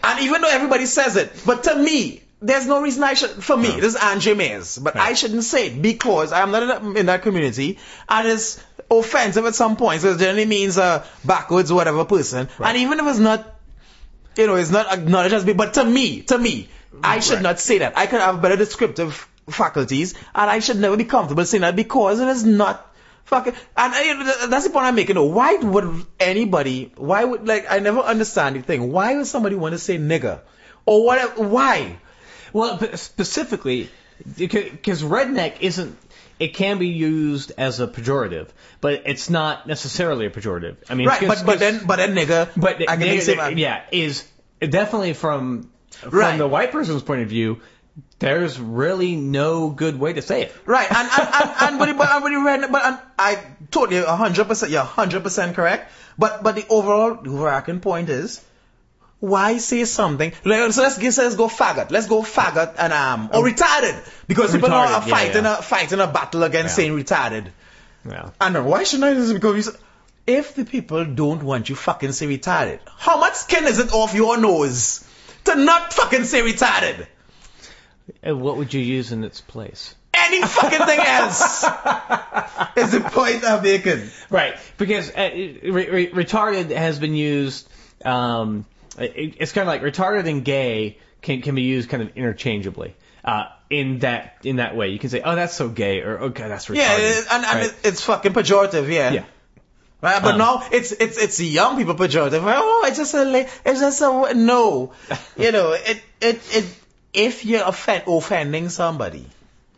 and even though everybody says it, but to me. There's no reason I should, for me, this is Andre Mays, but I shouldn't say it because I'm not in that, in that community and it's offensive at some points. It generally means a backwards whatever person. And even if it's not you know, it's not acknowledged as big, but to me, to me, I should Right. not say that. I could have better descriptive faculties, and I should never be comfortable saying that because it is not fucking. And that's the point I'm making. You know, Why would anybody? Why would like? I never understand the thing. Why would somebody want to say nigger or whatever? Why? Well, specifically, because redneck isn't. It can be used as a pejorative, but it's not necessarily a pejorative. I mean, Right, 'cause- but but then but then nigger. but I can say yeah, is definitely from from Right. the white person's point of view. There's really no good way to say it. Right, and and and, and but but, but, but, but and I totally a hundred percent, you're hundred percent correct. But but the overall the overarching point is, why say something? So let's, let's let's go faggot. Let's go faggot and um or retarded because people Retarded, are fighting yeah. a fighting a battle against Yeah. saying retarded. Yeah. And why shouldn't I because if the people don't want you fucking say retarded, how much skin is it off your nose to not fucking say retarded? And what would you use in its place? Any fucking thing else is the point I'm making. Right, because uh, re- re- retarded has been used. Um, it, it's kind of like retarded and gay can can be used kind of interchangeably. Uh, in that in that way, you can say, "Oh, that's so gay," or "Okay, that's retarded." Yeah, it- and, and right? it's fucking pejorative, yeah. Yeah. Right, but Um, now it's it's it's young people pejorative. Oh, it's just a it's just a no. you know, it it it if you're offend, offending somebody,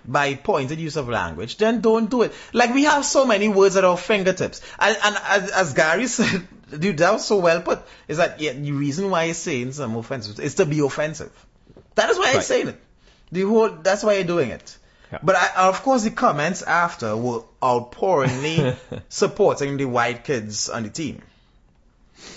by pointed use of language, then don't do it. Like we have so many words at our fingertips. And, and as, as Gary said, dude, that was so well put, is that yeah, the reason why he's saying some offensive is to be offensive. That is why Right. he's saying it. The whole, that's why you're doing it. Yeah. But I, of course, the comments after were outpouringly supporting the white kids on the team.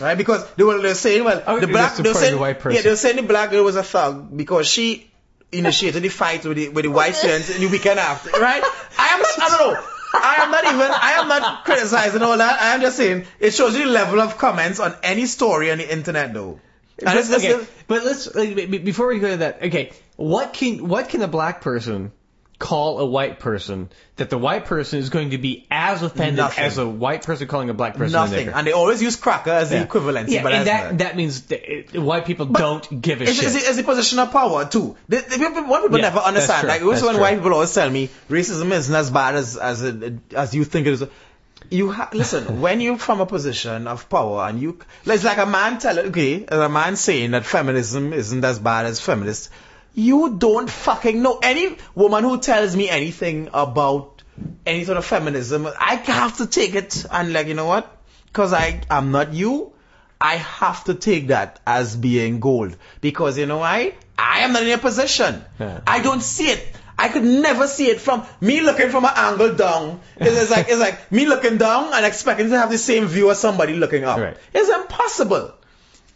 Right? Because they were, they were saying, well, Oh, the black, they were saying, the white person. yeah, they were saying the black girl was a thug because she initiated the fight with the, with the white students in the weekend after, right? I am not, I don't know. I am not even, I am not criticizing all that. I am just saying, it shows you the level of comments on any story on the internet though. But, okay, but let's like, before we go to that. Okay, what can what can a black person call a white person that the white person is going to be as offended Nothing. as a white person calling a black person nothing. a nigger? And they always use cracker as the Yeah. equivalency, Yeah, but and that that means that it, white people But don't give a it's, shit. It's, it's a position of power too. The, the people, what people Yeah, never understand, like That's when true. white people always tell me racism isn't as bad as as it, as you think it is. You ha- listen when you're from a position of power and you, it's like a man telling, okay, a man saying that feminism isn't as bad as feminists. You don't fucking know any woman who tells me anything about any sort of feminism. I have to take it and like you know what? Because I am not you. I have to take that as being gold because you know why? I am not in a position. Yeah. I don't see it. I could never see it from me looking from an angle down. It's, it's like it's like me looking down and expecting to have the same view as somebody looking up. Right. It's impossible.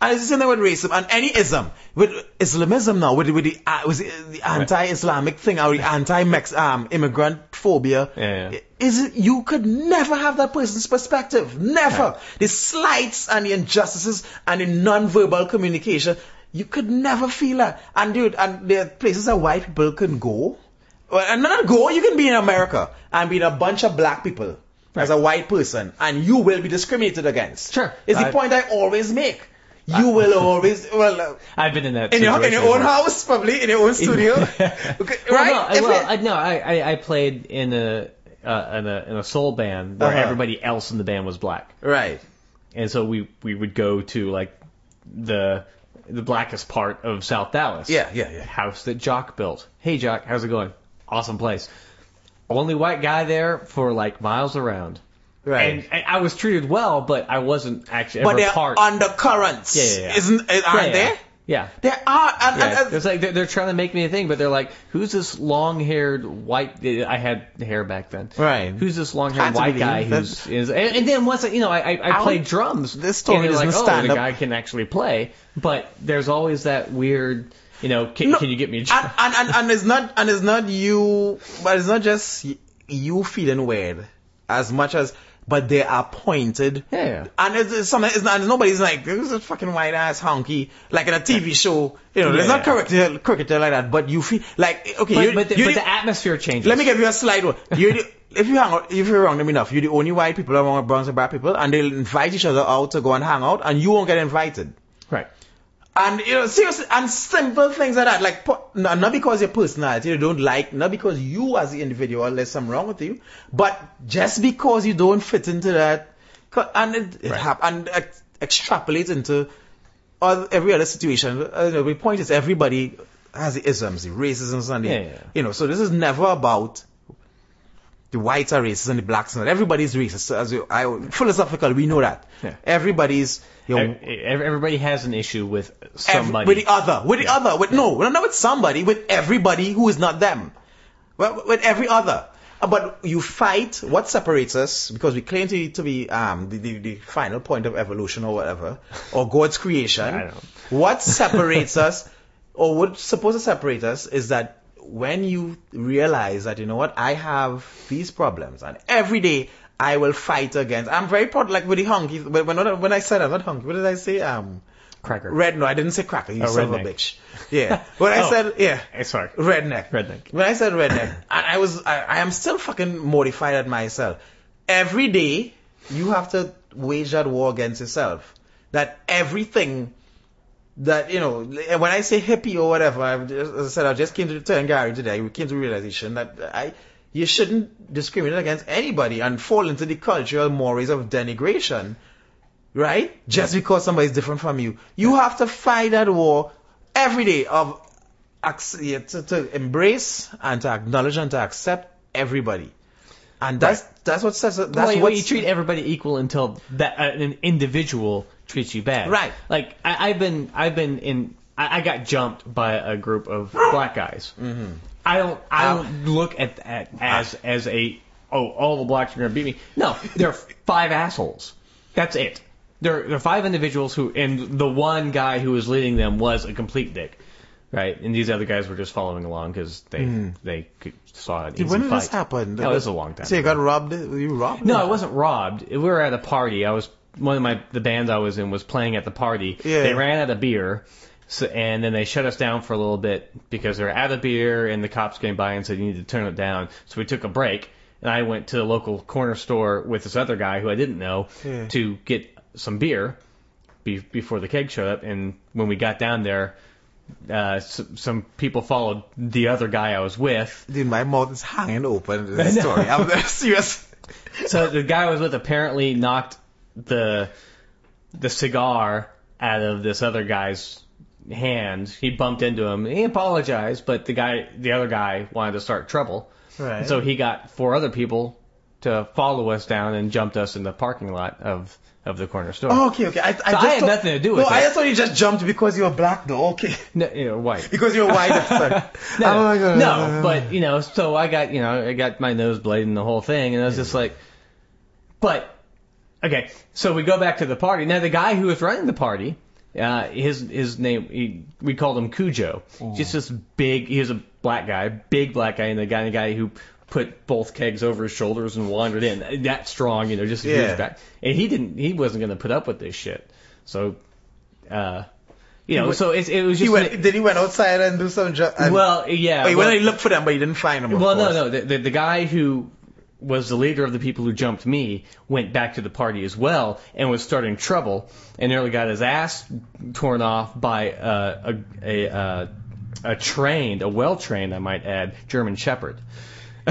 And it's the same thing with racism and any ism. With Islamism now, with, with the, uh, with the, anti-Islamic thing or the anti-Mex, um, immigrant phobia. Yeah, yeah. Is you could never have that person's perspective. Never. The slights and the injustices and the non-verbal communication, you could never feel that. And dude, and there are places that white people can go. Well, and not go, you can be in America and be in a bunch of black people as a white person and you will be discriminated against. Sure. It's the point I always make. You will always, well, uh, I've been in that in your, in your own house, probably, in your own studio. Okay, Well, right? no, I, well, it- I, no, I, I played in a, uh, in a in a soul band where Uh-huh. everybody else in the band was black, right. and so we we would go to like the the blackest part of South Dallas. Yeah, yeah, yeah. House that Jock built. Hey Jock, how's it going? Awesome place. Only white guy there for like miles around. Right. And, and I was treated well, but I wasn't actually but ever there are undercurrents. Yeah, yeah, yeah. Isn't, aren't yeah, yeah. there? Yeah. There are. And, Yeah, and, it's like they're, they're trying to make me a thing, but they're like, "Who's this long-haired white?" I had hair back then. Right. Who's this long-haired white guy who's is? And, then once I, you know, I I, I played drums. this story they're like, oh, the guy can actually play, but there's always that weird, you know, can, No, can you get me a job? and, and, and, and it's not and it's not you but it's not just you feeling weird as much as but they are pointed Yeah. and it's, it's something it's not nobody's like this is a fucking white ass honky like in a TV show you know there's Yeah. not cricketer cricketer like that but you feel like okay but but, the, but the- atmosphere changes. let me give you a slide one you the, if you hang out if you're around them enough you're the only white people among browns and black people and they'll invite each other out to go and hang out and you won't get invited. And you know, seriously, and simple things like that, like not because your personality you don't like, not because you as the individual there's something wrong with you, but just because you don't fit into that, and it, it Right. hap- and ex- extrapolate into all, every other situation. Uh, you know, the point is everybody has the isms, the racisms, and the, Yeah, yeah. you know, so this is never about the whites are racist and the blacks are not. Everybody's racist. As you, I, philosophical, we know that. Yeah. Everybody's, you know, Ev- ev- Everybody has an issue with Every- somebody. with the other, with the other, with no, not with somebody, with everybody who is not them, well, with every other. Uh, But you fight. What separates us? Because we claim to, to be um, the, the, the final point of evolution or whatever, or God's creation. What separates us, or what's supposed to separate us, is that when you realize that you know what I have these problems, and every day I will fight against. I'm very proud, like with the hunky. When when I said I'm not hunky, what did I say? Um. Cracker. Red, no, I didn't say cracker, you Oh, son of a bitch. Yeah. When I Oh. said, yeah, Eh, Sorry. redneck. Redneck. When I said redneck, and I was, I, I am still fucking mortified at myself. Every day, you have to wage that war against yourself. That everything that, you know, when I say hippie or whatever, I've just, as I said, I just came to tell Gary today, we came to realization that I, you shouldn't discriminate against anybody and fall into the cultural mores of denigration right? Just because somebody's different from you. You have to fight that war every day of to, to embrace and to acknowledge and to accept everybody. And that's that's what says that's well, what you treat everybody equal until that uh, an individual treats you bad. Right. Like I, I've been I've been in I, I got jumped by a group of black guys. Mm-hmm. I don't I don't look at that as as a oh all the blacks are gonna beat me. No, they're five assholes. That's it. There there are five individuals who and the one guy who was leading them was a complete dick. Right, and these other guys were just following along because they they could, saw an easy when did fight. this happen? No, this was a long time. So you ago. got robbed? You robbed? No, I wasn't robbed. We were at a party. I was one of my the bands I was in was playing at the party. Yeah. They ran out of beer, so, and then they shut us down for a little bit because they were out of beer, and the cops came by and said you need to turn it down. So we took a break, and I went to the local corner store with this other guy who I didn't know Yeah. to get some beer be, before the keg showed up. And when we got down there. Uh, some, some people followed the other guy I was with, Dude, my mouth is hanging open this story. I'm serious. So the guy I was with apparently knocked the the cigar out of this other guy's hand. He bumped into him. He apologized, but the guy, the other guy, wanted to start trouble. Right. So he got four other people to follow us down and jumped us in the parking lot of of the corner store. Oh, okay, okay. I, I, So just I had thought- nothing to do with no, I just thought you just jumped because you were black, though. Okay. No, you know, white. Because you're white. No, oh my god. no, but you know, so I got you know, I got my nose and the whole thing, and I was just like, but okay, so we go back to the party. Now the guy who was running the party, uh, his his name he, we called him Cujo, just this big. He was a black guy, big black guy, and the guy the guy who put both kegs over his shoulders and wandered in. That strong, you know, just a Yeah. huge back. And he didn't, he wasn't going to put up with this shit. So, uh, you know, went- so it, it was He just. went, did he went outside and do some job? well, yeah. oh, he well- went and looked for them, but he didn't find them. well, no, no. The, the, the guy who was the leader of the people who jumped me went back to the party as well and was starting trouble and nearly got his ass torn off by uh, a a, uh, a trained, a well trained, I might add, German Shepherd.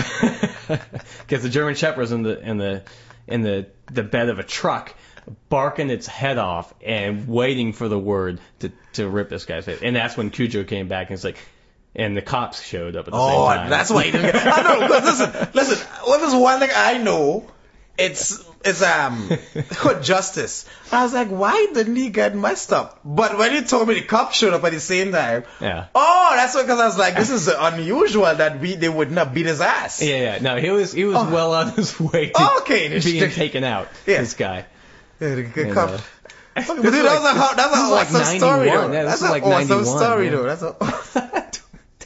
Because the German Shepherd was in the in the in the the bed of a truck. Barking its head off and waiting for the word to, to rip this guy's head. And that's when Cujo came back and it's like, and the cops showed up at the Oh, same time. that's why he didn't get. I know. Listen, listen. Well, there's one thing I know. It's it's um justice. I was like, why didn't he get messed up? But when you told me the cops showed up at the same time, Yeah. oh, that's because I was like, this is unusual that we they would not beat his ass. Yeah, yeah. No, he was he was Oh. well on his way to Okay, being taken out. Yeah. This guy. Yeah, the good And, cop. uh, But dude, that was a that's this an is like awesome story though. Yeah, that's is an like awesome 91, story yeah. though. That's a,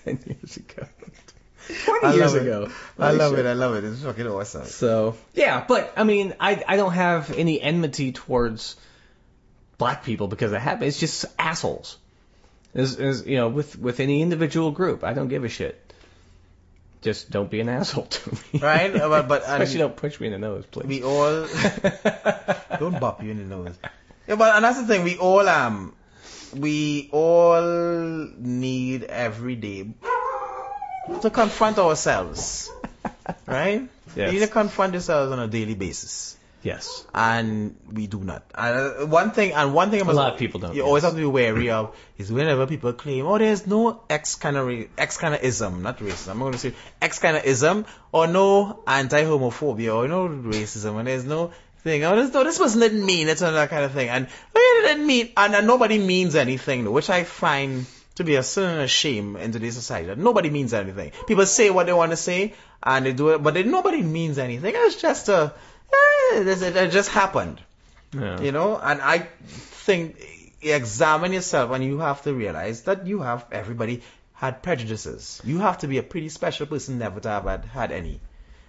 Ten years ago. I Twenty years love it. ago. I love shit. it. I love it. It's fucking awesome. So yeah, but I mean, I I don't have any enmity towards black people because I have. It's just assholes. Is is you know with with any individual group, I don't give a shit. Just don't be an asshole to me. Right? But, but Especially don't punch me in the nose, please. we all don't bop you in the nose. Yeah, but and that's the thing. We all um, we all need every day to confront ourselves, right? Yes. You need to confront yourselves on a daily basis. yes. and we do not. And uh, one thing, and one thing, must- lot of people don't, You yes. always have to be wary of is whenever people claim, "Oh, there's no X kind of ra- X kind of ism, not racism." I'm going to say X kind of ism, or no anti-homophobia, or no racism, and there's no thing. Oh, this, no, this person didn't mean it, and that kind of thing. And oh, yeah, didn't mean, and, and nobody means anything, which I find to be a sin and a shame in today's society. That nobody means anything. People say what they want to say, and they do it, but they, nobody means anything. It's just a, eh, it, it just happened. Yeah. You know, and I think examine yourself and you have to realize that you have everybody had prejudices. You have to be a pretty special person never to have had, had any.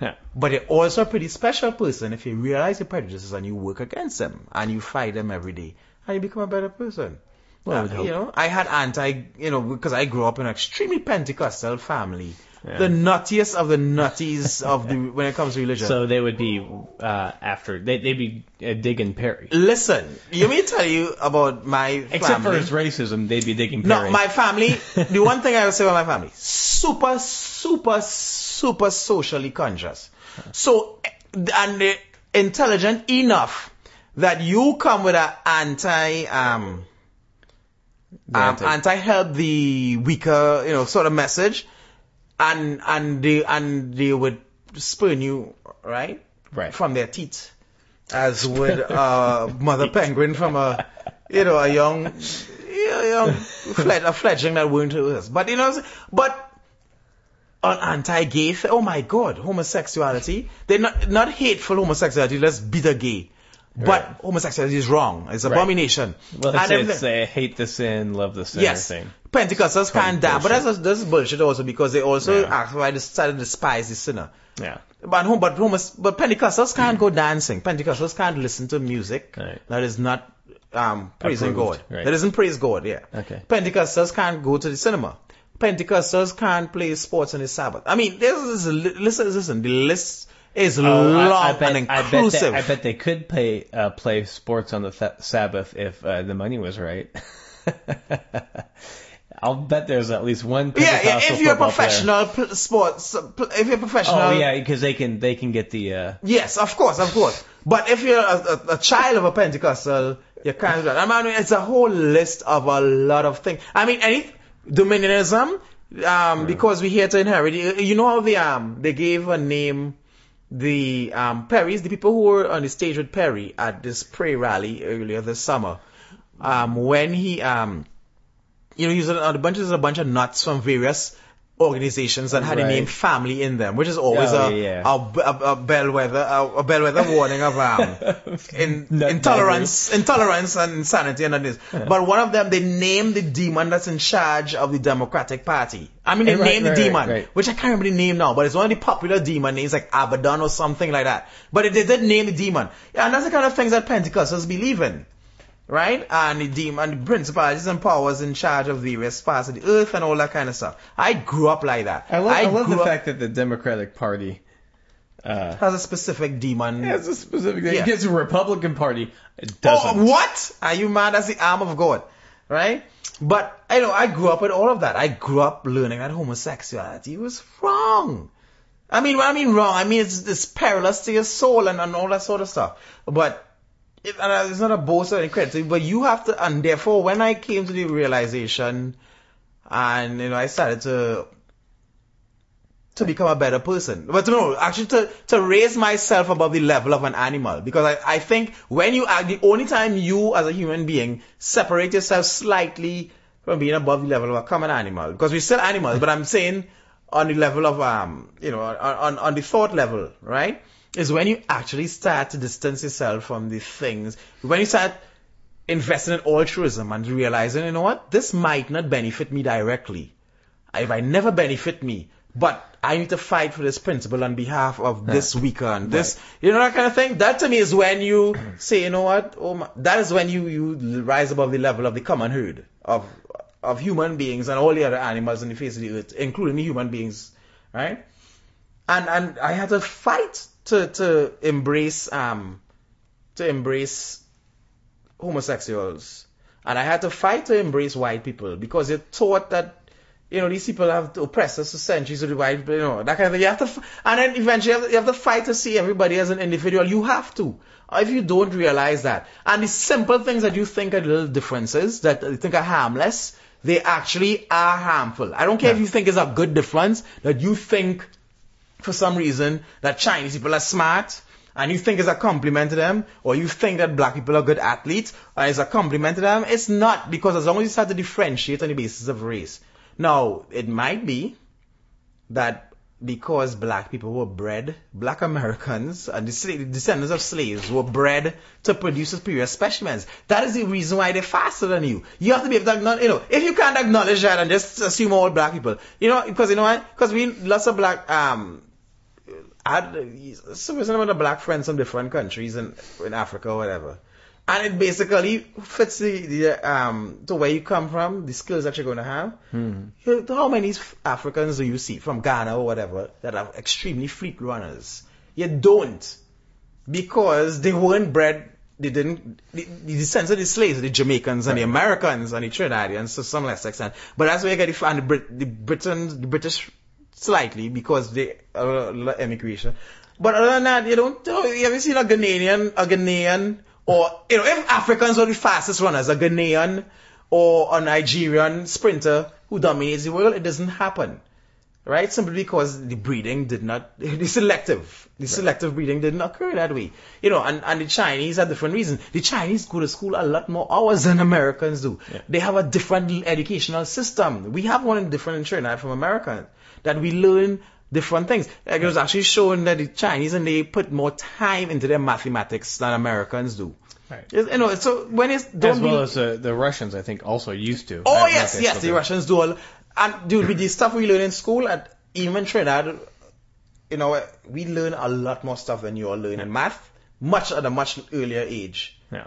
Yeah. But you're also a pretty special person if you realize your prejudices and you work against them and you fight them every day and you become a better person. Well, hope. you know, I had anti, you know, because I grew up in an extremely Pentecostal family. Yeah. The nuttiest of the nutties of the when it comes to religion. So they would be uh, after they they'd be uh, digging Perry. Listen, let me tell you about my Except for family. his racism, they'd be digging Perry. No, my family, the one thing I would say about my family, super, super, super socially conscious. So, and they're intelligent enough that you come with an anti, um, um, anti- anti-help the weaker, you know, sort of message, and and they and they would spurn you right Right. from their teeth, as would uh, mother penguin from a you know a young a young fledg- a fledgling that weren't hers. But you know, but on anti-gay, th- oh my God, homosexuality. They're not not hateful homosexuality. Let's bitter gay. But Right. homosexuality is wrong. It's an abomination. well, And it's, everything- it's a hate the sin, love the sinner Yes, thing. Pentecostals can't damn, but that's that's bullshit also because they also Yeah. act why they started to despise the sinner. Yeah. But home, but but Pentecostals can't go dancing. Pentecostals can't listen to music Right. that is not um, praising Approved, God. right. That isn't praise God. Yeah. Okay. Pentecostals can't go to the cinema. Pentecostals can't play sports on the Sabbath. I mean, this is listen, listen. The list is Oh, long I, I bet, and I bet, inclusive. they, I bet they could play uh, play sports on the th- Sabbath if uh, the money was right. I'll bet there's at least one. yeah, yeah. Pentecostal If you're a player. professional sports, if you're a professional, Oh yeah, because they can they can get the. Uh, Yes, of course, of course. But if you're a, a, a child of a Pentecostal, you can't. I mean, it's a whole list of a lot of things. I mean, any dominionism, um, because we're here to inherit. You know how they um they gave a name the um Perrys, the people who were on the stage with Perry at this pray rally earlier this summer. Um, when he um you know, he was on a bunch of a bunch of nuts from various organizations that had the Right. name family in them, which is always Oh, a, yeah. a, a, a bellwether a, a bellwether warning of um in, intolerance intolerance and insanity and all this. But one of them they named the demon that's in charge of the Democratic Party. I mean they Right, named right, the demon, which I can't remember the name now, but it's one of the popular demon names like Abaddon or something like that. But they did name the demon. Yeah, and that's the kind of things that Pentecostals believe in right? And the demon, and the principalities and powers in charge of various parts of the earth and all that kind of stuff. I grew up like that. I love, I love the up- fact that the Democratic Party uh, has a specific demon. has a specific. Yeah. It gets a Republican Party. It Oh, doesn't. what? Are you mad? That's the arm of God, right? But I know I grew up with all of that. I grew up learning that homosexuality was wrong. I mean, what I mean wrong, I mean it's, it's perilous to your soul and, and all that sort of stuff. But it's not a boast or any credit, but you have to, and therefore when I came to the realization, and you know I started to to become a better person. But no, actually to, to raise myself above the level of an animal. Because I, I think when you act, the only time you as a human being separate yourself slightly from being above the level of a common animal, because we're still animals, but I'm saying on the level of, um, you know, on, on, on the thought level, right? Is when you actually start to distance yourself from the things, when you start investing in altruism and realizing, you know what, this might not benefit me directly. If I never benefit me, but I need to fight for this principle on behalf of this weaker and this, you know, that kind of thing. That to me is when you say, you know what, oh my, that is when you, you rise above the level of the common herd of, of human beings and all the other animals on the face of the earth, including the human beings, right? And, and I had to fight to, to embrace, um, to embrace homosexuals. And I had to fight to embrace white people because it taught that, you know, these people have oppressed us for centuries the white, you know, that kind of thing. You have to, f- and then eventually you have, to, you have to fight to see everybody as an individual. You have to. If you don't realize that. And the simple things that you think are little differences, that you think are harmless, they actually are harmful. I don't care if you think it's a good difference, that you think for some reason that Chinese people are smart and you think it's a compliment to them, or you think that black people are good athletes, and it's a compliment to them, it's not because as long as you start to differentiate on the basis of race. Now, it might be that because black people were bred, black Americans and the descendants of slaves were bred to produce superior specimens. That is the reason why they're faster than you. You have to be able to acknowledge, you know, if you can't acknowledge that and just assume all black people, you know, because you know why? Because we, lots of black, um, I had some of the black friends from different countries in, in Africa or whatever. And it basically fits the, the um to where you come from, the skills that you're going to have. You- How many Africans do you see from Ghana or whatever that are extremely fleet runners? You don't, because they weren't bred. They didn't. The, the descendants of the slaves, the Jamaicans and the Americans and the Trinidadians to some less extent. But that's where you get the and the, Brit, the Britons, the British slightly because they uh, immigration. But other than that, you don't. You, seen a Ghanaian, a Ghanaian, or you know, if Africans are the fastest runners, a Ghanaian or a Nigerian sprinter who dominates the world. It doesn't happen. Right? Simply because the breeding did not, the selective, the selective breeding didn't occur that way. You know, and, and the Chinese have different reasons. The Chinese go to school a lot more hours than Americans do. They have a different educational system. We have one different in Trinidad from America. That we learn different things. Like it was actually shown that the Chinese and they put more time into their mathematics than Americans do. Right. You know, so when it's don't As well be- as uh, the Russians, I think, also used to. Oh yes, yes, the do. Russians do all. And dude, with the stuff we learn in school at even Trinidad, you know, we learn a lot more stuff than you all learn in math, much at a much earlier age Yeah.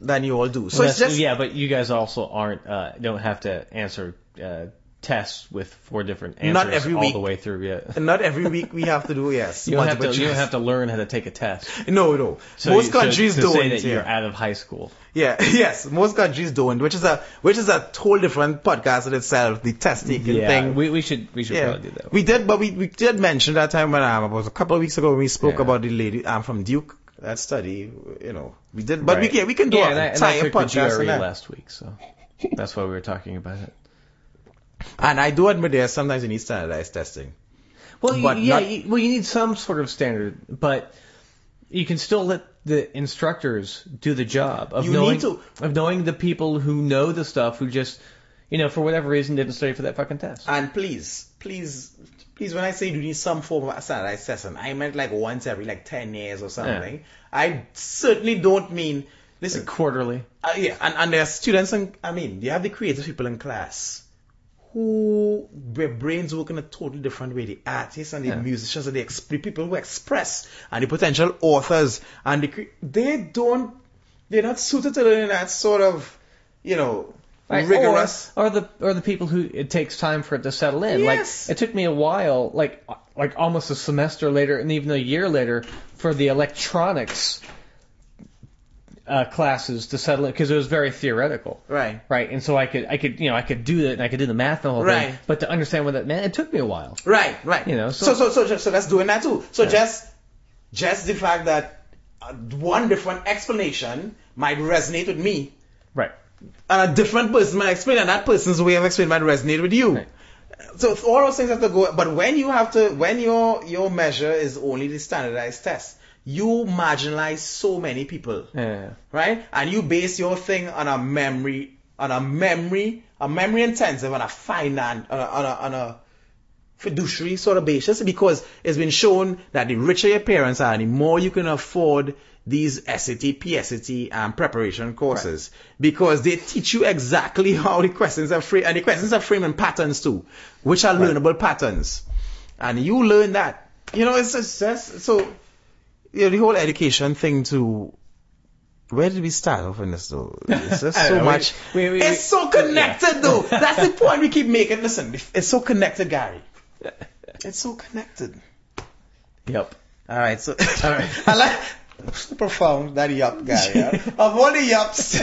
than you all do. So Well, it's just yeah, but you guys also aren't uh, don't have to answer uh, tests with four different answers Not every all week. the way through. Yeah. not every week we have to do yes. You don't have to. You don't have to learn how to take a test. No, no. So most you- so- countries to don't. say that yeah. you're out of high school. Yeah, yes, most countries don't, which is a which is a whole different podcast in itself. The test taking Yeah, thing. we, we should we should yeah, probably do that. we did, but we, we did mention that time when um, it was a couple of weeks ago when we spoke Yeah. about the lady um, from Duke that study. You know, we did, but Right. we can we can do yeah, a and I, and I entire took the podcast GRE last week, so that's why we were talking about it. And I do admit there sometimes you need standardized testing. Well, But yeah, not- you, well, you need some sort of standard, but you can still let the instructors do the job of You knowing to. of knowing the people who know the stuff who just, you know, for whatever reason didn't study for that fucking test. And please, please, please, when I say you need some form of standardized testing, I meant like once every like ten years or something. I certainly don't mean. Listen, Quarterly. Uh, yeah, and, and there are students, and I mean, you have the creative people in class who their brains work in a totally different way. The artists and the Yeah. musicians and the, ex- people who express and the potential authors and the cre- they don't, they're not suited to learning that sort of, you know, rigorous. Or, or the or the people who it takes time for it to settle in. Yes. Like it took me a while, like like almost a semester later, and even a year later, for the electronics uh, classes to settle it because it was very theoretical. Right. Right, and so I could, I could, you know, I could do that, and I could do the math and the whole Right. thing. But to understand what that meant, it took me a while. Right, right. You know, so so- so so so, that's doing that too. So just just the fact that uh, one different explanation might resonate with me, Right. and a different person might explain, and that person's way of explaining might resonate with you. Right. So all those things have to go. But when you have to, when your your measure is only the standardized test, you marginalize so many people Yeah. right? And you base your thing on a memory, on a memory, a memory intensive, on a finance, on a, on a, on a fiduciary sort of basis, because it's been shown that the richer your parents are, the more you can afford these SAT, PSAT, and preparation courses, because they teach you exactly how the questions are framed, and the questions are framed in patterns too, which are learnable patterns, and you learn that. You know, it's just, just so know, the whole education thing too. Where did we start off in this though? It's just so know, much. we- we- it's so connected though. That's the point we keep making. Listen, it's so connected, Gary. It's so connected. Yep. All right, so all right. I like so profound that yup, Gary. huh? of all the yups.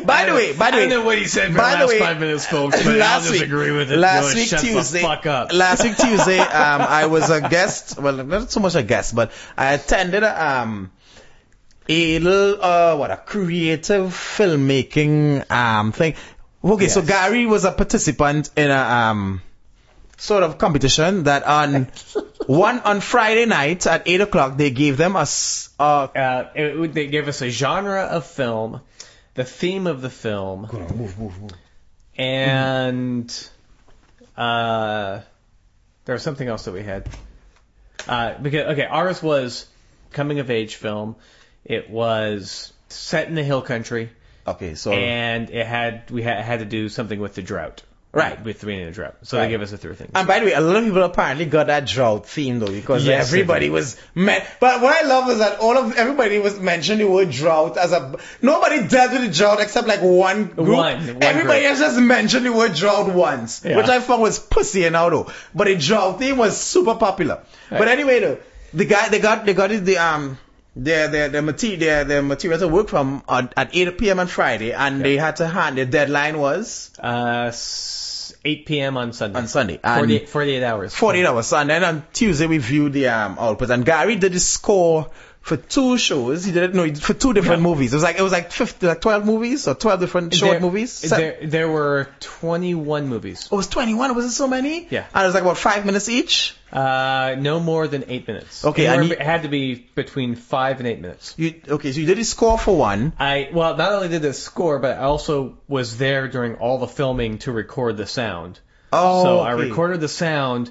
by the way, by the way, I know what he said for by the last way, five minutes, folks, but last I'll week, disagree with it. Last week Tuesday, the fuck up. last week Tuesday, um, I was a guest. Well, not so much a guest, but I attended a, um, a little uh, what a creative filmmaking um thing. Okay, so Gary was a participant in a um sort of competition that on one on Friday night at eight o'clock they gave them a s- uh, uh, it, they gave us a genre of film, the theme of the film, and uh, there was something else that we had. Uh, because okay, ours was coming of age film. It was set in the hill country, okay, so and it had we had, had to do something with the drought. Right. with three in of drought. So Right. they gave us a three things. And by the way, a lot of people apparently got that drought theme though, because Yes, everybody was men. But what I love is that all of everybody was mentioning the word drought as a. Nobody dealt with the drought except like one group. One- one everybody else just mentioned the word drought once, Yeah. which I found was pussy and though. But the drought theme was super popular. But anyway, though, the guy they got they got it the um. Their their their material their, their material to work from on, at 8 p.m. on Friday, and they had to hand. Their deadline was Uh, 8 p.m. on Sunday. on Sunday. And 48, 48 hours. 48 hours. And then on Tuesday we viewed the um output. And Gary did the score for two shows. He did it no for two different Yeah. movies. It was like it was like 50, like 12 movies or 12 different short There- movies. There, there were 21 movies. Oh, it was 21. Was it so many? Yeah. And it was like about five minutes each. Uh, no more than eight minutes. Okay, and you- it had to be between five and eight minutes. You okay? So you did a score for one. I well, not only did the score, but I also was there during all the filming to record the sound. Oh, so I recorded the sound,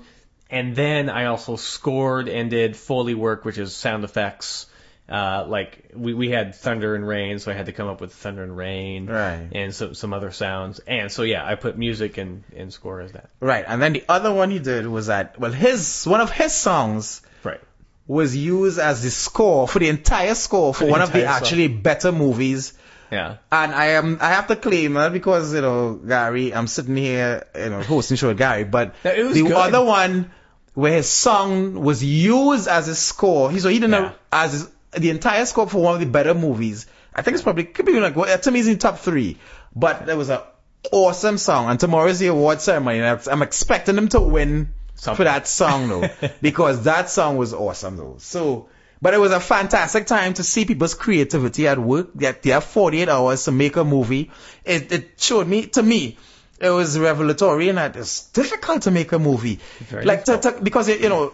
and then I also scored and did Foley work, which is sound effects. Uh, like we, we had thunder and rain, so I had to come up with thunder and rain, Right. and some some other sounds. And so yeah, I put music and, and score as that. Right, and then the other one he did was that well, his one of his songs Right. was used as the score for the entire score for The one of the song. actually better movies. Yeah. And I am I have to claim that because you know Gary, I'm sitting here you know hosting show with Gary, but it was the good. other one where his song was used as a score, he so he didn't Yeah. know as his, the entire score for one of the better movies. I think it's probably could be like well, to me it's in top three, but there was a awesome song. And tomorrow's the award ceremony, and I'm- expecting him to win for that song though, because that song was awesome though. So, but it was a fantastic time to see people's creativity at work. They, they have 48 hours to make a movie. It, it showed me, to me, it was revelatory and it's difficult to make a movie. Very like to, to, because you know,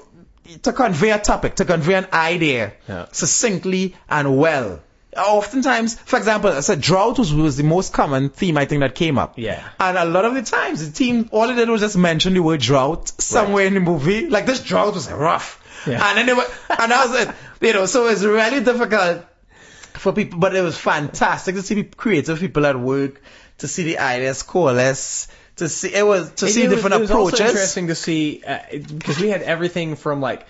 to convey a topic, to convey an idea Yeah. succinctly and well. Oftentimes, for example, I said drought was, was the most common theme I think that came up. Yeah. And a lot of the times, the team, all it did was just mention the word drought somewhere in the movie. Like this drought was rough. Yeah. And then they were, and that was it. You know, so it's really difficult for people, but it was fantastic to see people, creative people at work, to see the ideas coalesce, to see, it was, to see It was- different it was also approaches. interesting to see because we had everything from like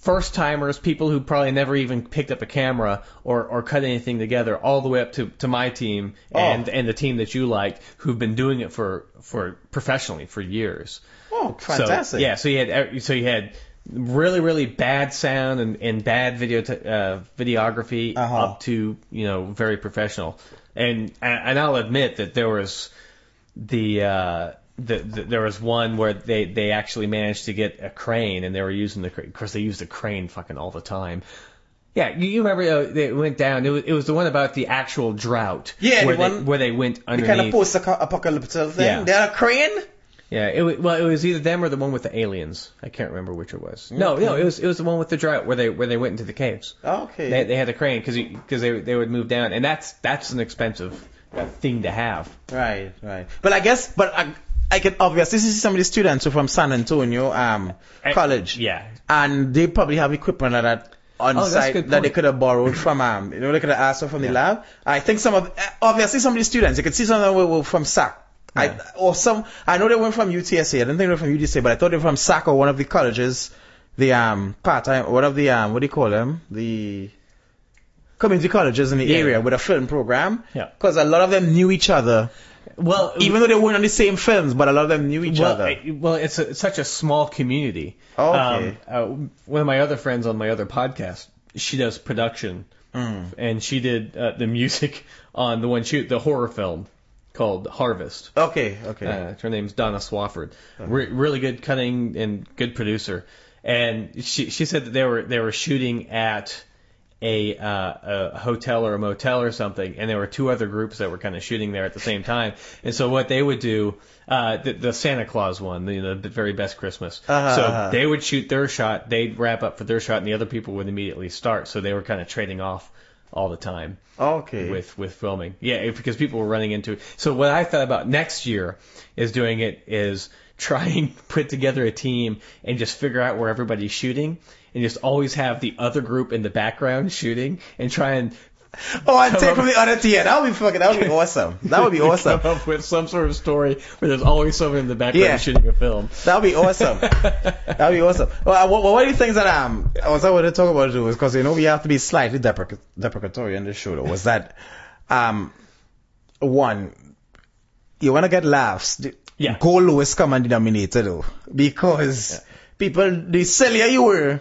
first timers, people who probably never even picked up a camera or, or cut anything together, all the way up to, to my team and Oh. and the team that you liked, who've been doing it for for professionally for years. Oh, fantastic. So, yeah, so you had so you had really really bad sound and, and bad video t- uh, videography Uh-huh. up to you know very professional. And and I'll admit that there was the, uh, the, the there was one where they they actually managed to get a crane and they were using the crane. Of course, they used the crane fucking all the time. Yeah, you, you remember uh, they went down. It was, it was the one about the actual drought. Yeah, the where they one- where they went underneath. The kind of post-apocalyptic thing. Yeah. They had a crane? Yeah, it was, well, it was either them or the one with the aliens. I can't remember which it was. No, no, it was it was the one with the drought where they where they went into the caves. Okay. They they had a crane because because they they would move down, and that's that's an expensive thing to have. Right, right. But I guess, but I, I can obviously see some of the students who are from San Antonio um, Eh, College. Yeah, And they probably have equipment like that on Oh, site that they could have borrowed from, um, you know, they could have asked from the lab. I think some of, eh, obviously some of the students, you could see some of them were, were from SAC. I, or some, I know they weren't from UTSA. I didn't think they were from UTSA, but I thought they were from SAC or one of the colleges, the, um, part-time, one of the, um, what do you call them? The community colleges in the Yeah. area with a film program. Yeah. Because a lot of them knew each other. well, Even though they weren't on the same films, but a lot of them knew each well, other. I- well, it's, a, it's such a small community. Okay. Um, uh, one of my other friends on my other podcast, she does production, Mm. and she did uh, the music on the one shoot the horror film called Harvest. Okay, okay. Uh, her name's Donna Swafford. Re- really good cutting and good producer. And she she said that they were they were shooting at a uh, a hotel or a motel or something, and there were two other groups that were kind of shooting there at the same time. And so what they would do, uh, the, the Santa Claus one, the, the very best Christmas. Uh-huh, so uh-huh. they would shoot their shot, they'd wrap up for their shot, and the other people would immediately start. So they were kind of trading off all the time okay. with with filming. Yeah, because people were running into it. So what I thought about next year is doing it is trying put together a team and just figure out where everybody's shooting and just always have the other group in the background shooting and try and Oh, I'd take from the other tier. That would be fucking. That would be awesome. That would be awesome. come up with some sort of story where there's always someone in the background Yeah. shooting a film. That would be awesome. that would be awesome. Well, what, what are the things that um I was I wanted to talk about was because you know we have to be slightly depreca- deprecatory on this show. Though, was that um one you want to get laughs? Yeah. Go lowest common denominator though, because people the sillier you were.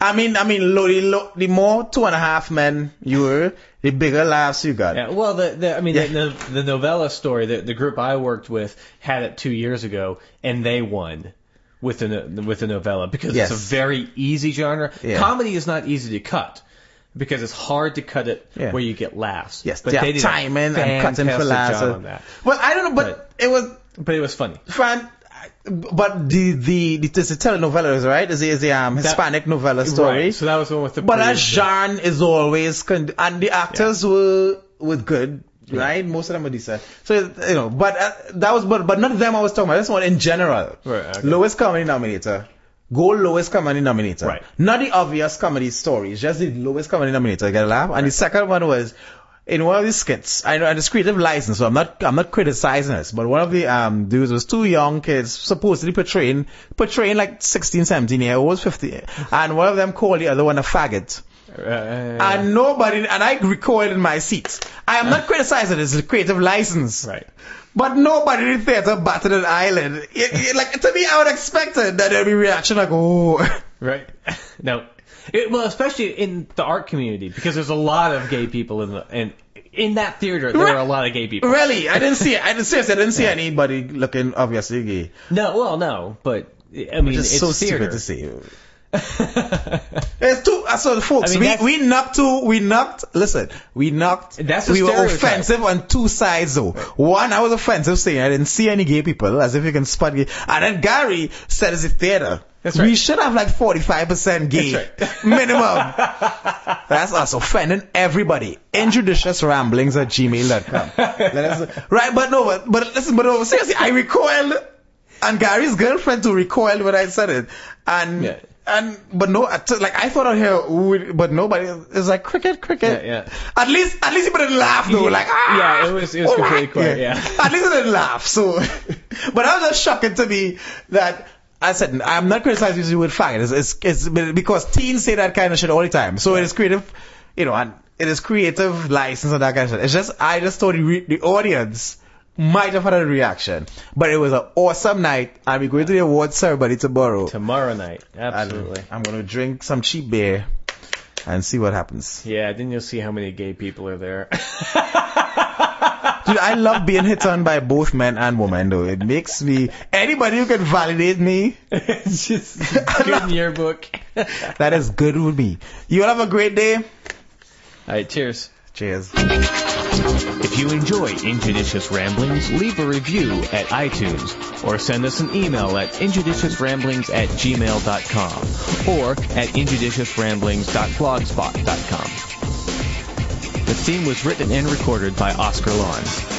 I mean, I mean, the, low, the more two and a half men you were, the bigger laughs you got. Yeah, well, the, the I mean, Yeah. the, the, the novella story, the, the group I worked with had it two years ago, and they won with the with the novella because Yes. it's a very easy genre. Yeah. Comedy is not easy to cut. because it's hard to cut it Yeah. where you get laughs. Yes, but they did a timing and cutting for laughs. job on that. Well, I don't know, but it was But it was funny. fan. But the the the, the telenovelas, right? Is a, is the um, Hispanic novella story. Right. So that was the one with the. But priest. Jean is always, con- and the actors were were good, right? Most of them were decent. So you know, but uh, that was, but but not them I was talking about. This one in general. Right, okay. Lowest comedy nominator. Gold lowest comedy nominator. Right. Not the obvious comedy stories, just the lowest comedy nominator. Get a laugh. And the second one was in one of these skits. I know and it's creative license, so I'm not I'm not criticizing this, but one of the um dudes was two young kids supposedly portraying portraying like 16, 17 year olds, 50, and one of them called the other one a faggot. Uh, And nobody, and I recoiled in my seat. I am not criticizing this, it's creative license. right. But nobody in the theater batted an eyelid. It, it, like, to me, I would expect that there'd be reaction like, oh. Right. no. It, well, especially in the art community, because there's a lot of gay people in the in in that theater. There are a lot of gay people. Really? I didn't see it. I didn't, seriously, I didn't see anybody looking obviously gay. No, well, no, but I mean, It's it's so theater. stupid to see. It's too, uh, so folks, I mean, we, we knocked two, we knocked, listen, we knocked, That's we were offensive on two sides though. One, I was offensive saying I didn't see any gay people, as if you can spot gay. And then Gary said it's a theater. That's We should have like 45% gay. That's Minimum. That's us offending everybody. Injudicious ramblings at gmail.com. Let us- right, but no, but, but listen, but no, seriously, I recoiled, and Gary's girlfriend too recoiled when I said it. And, Yeah. And, but no, like I thought out here, but nobody, it's like cricket, cricket. Yeah, yeah. At least, at least people didn't laugh though, Yeah, like, ah! yeah, it was- it was completely quiet, yeah. At least it didn't laugh, so. but that was just shocking to me that, I said, I'm not criticizing you with faggot. It's, it's, it's because teens say that kind of shit all the time. So it is creative, you know, and it is creative license and that kind of shit. It's just, I just thought the, the audience might have had a reaction. But it was an awesome night, and we're going to the awards ceremony tomorrow. Tomorrow night, And absolutely. I'm going to drink some cheap beer and see what happens. Yeah, then you'll see how many gay people are there. Dude, I love being hit on by both men and women, though. It makes me, anybody who can validate me, it's just good in your book. that is good with me. You all have a great day. All right, cheers. Cheers. If you enjoy Injudicious Ramblings, leave a review at iTunes or send us an email at injudiciousramblings at gmail.com or at injudiciousramblings.blogspot.com. The theme was written and recorded by Oscar Lawrence.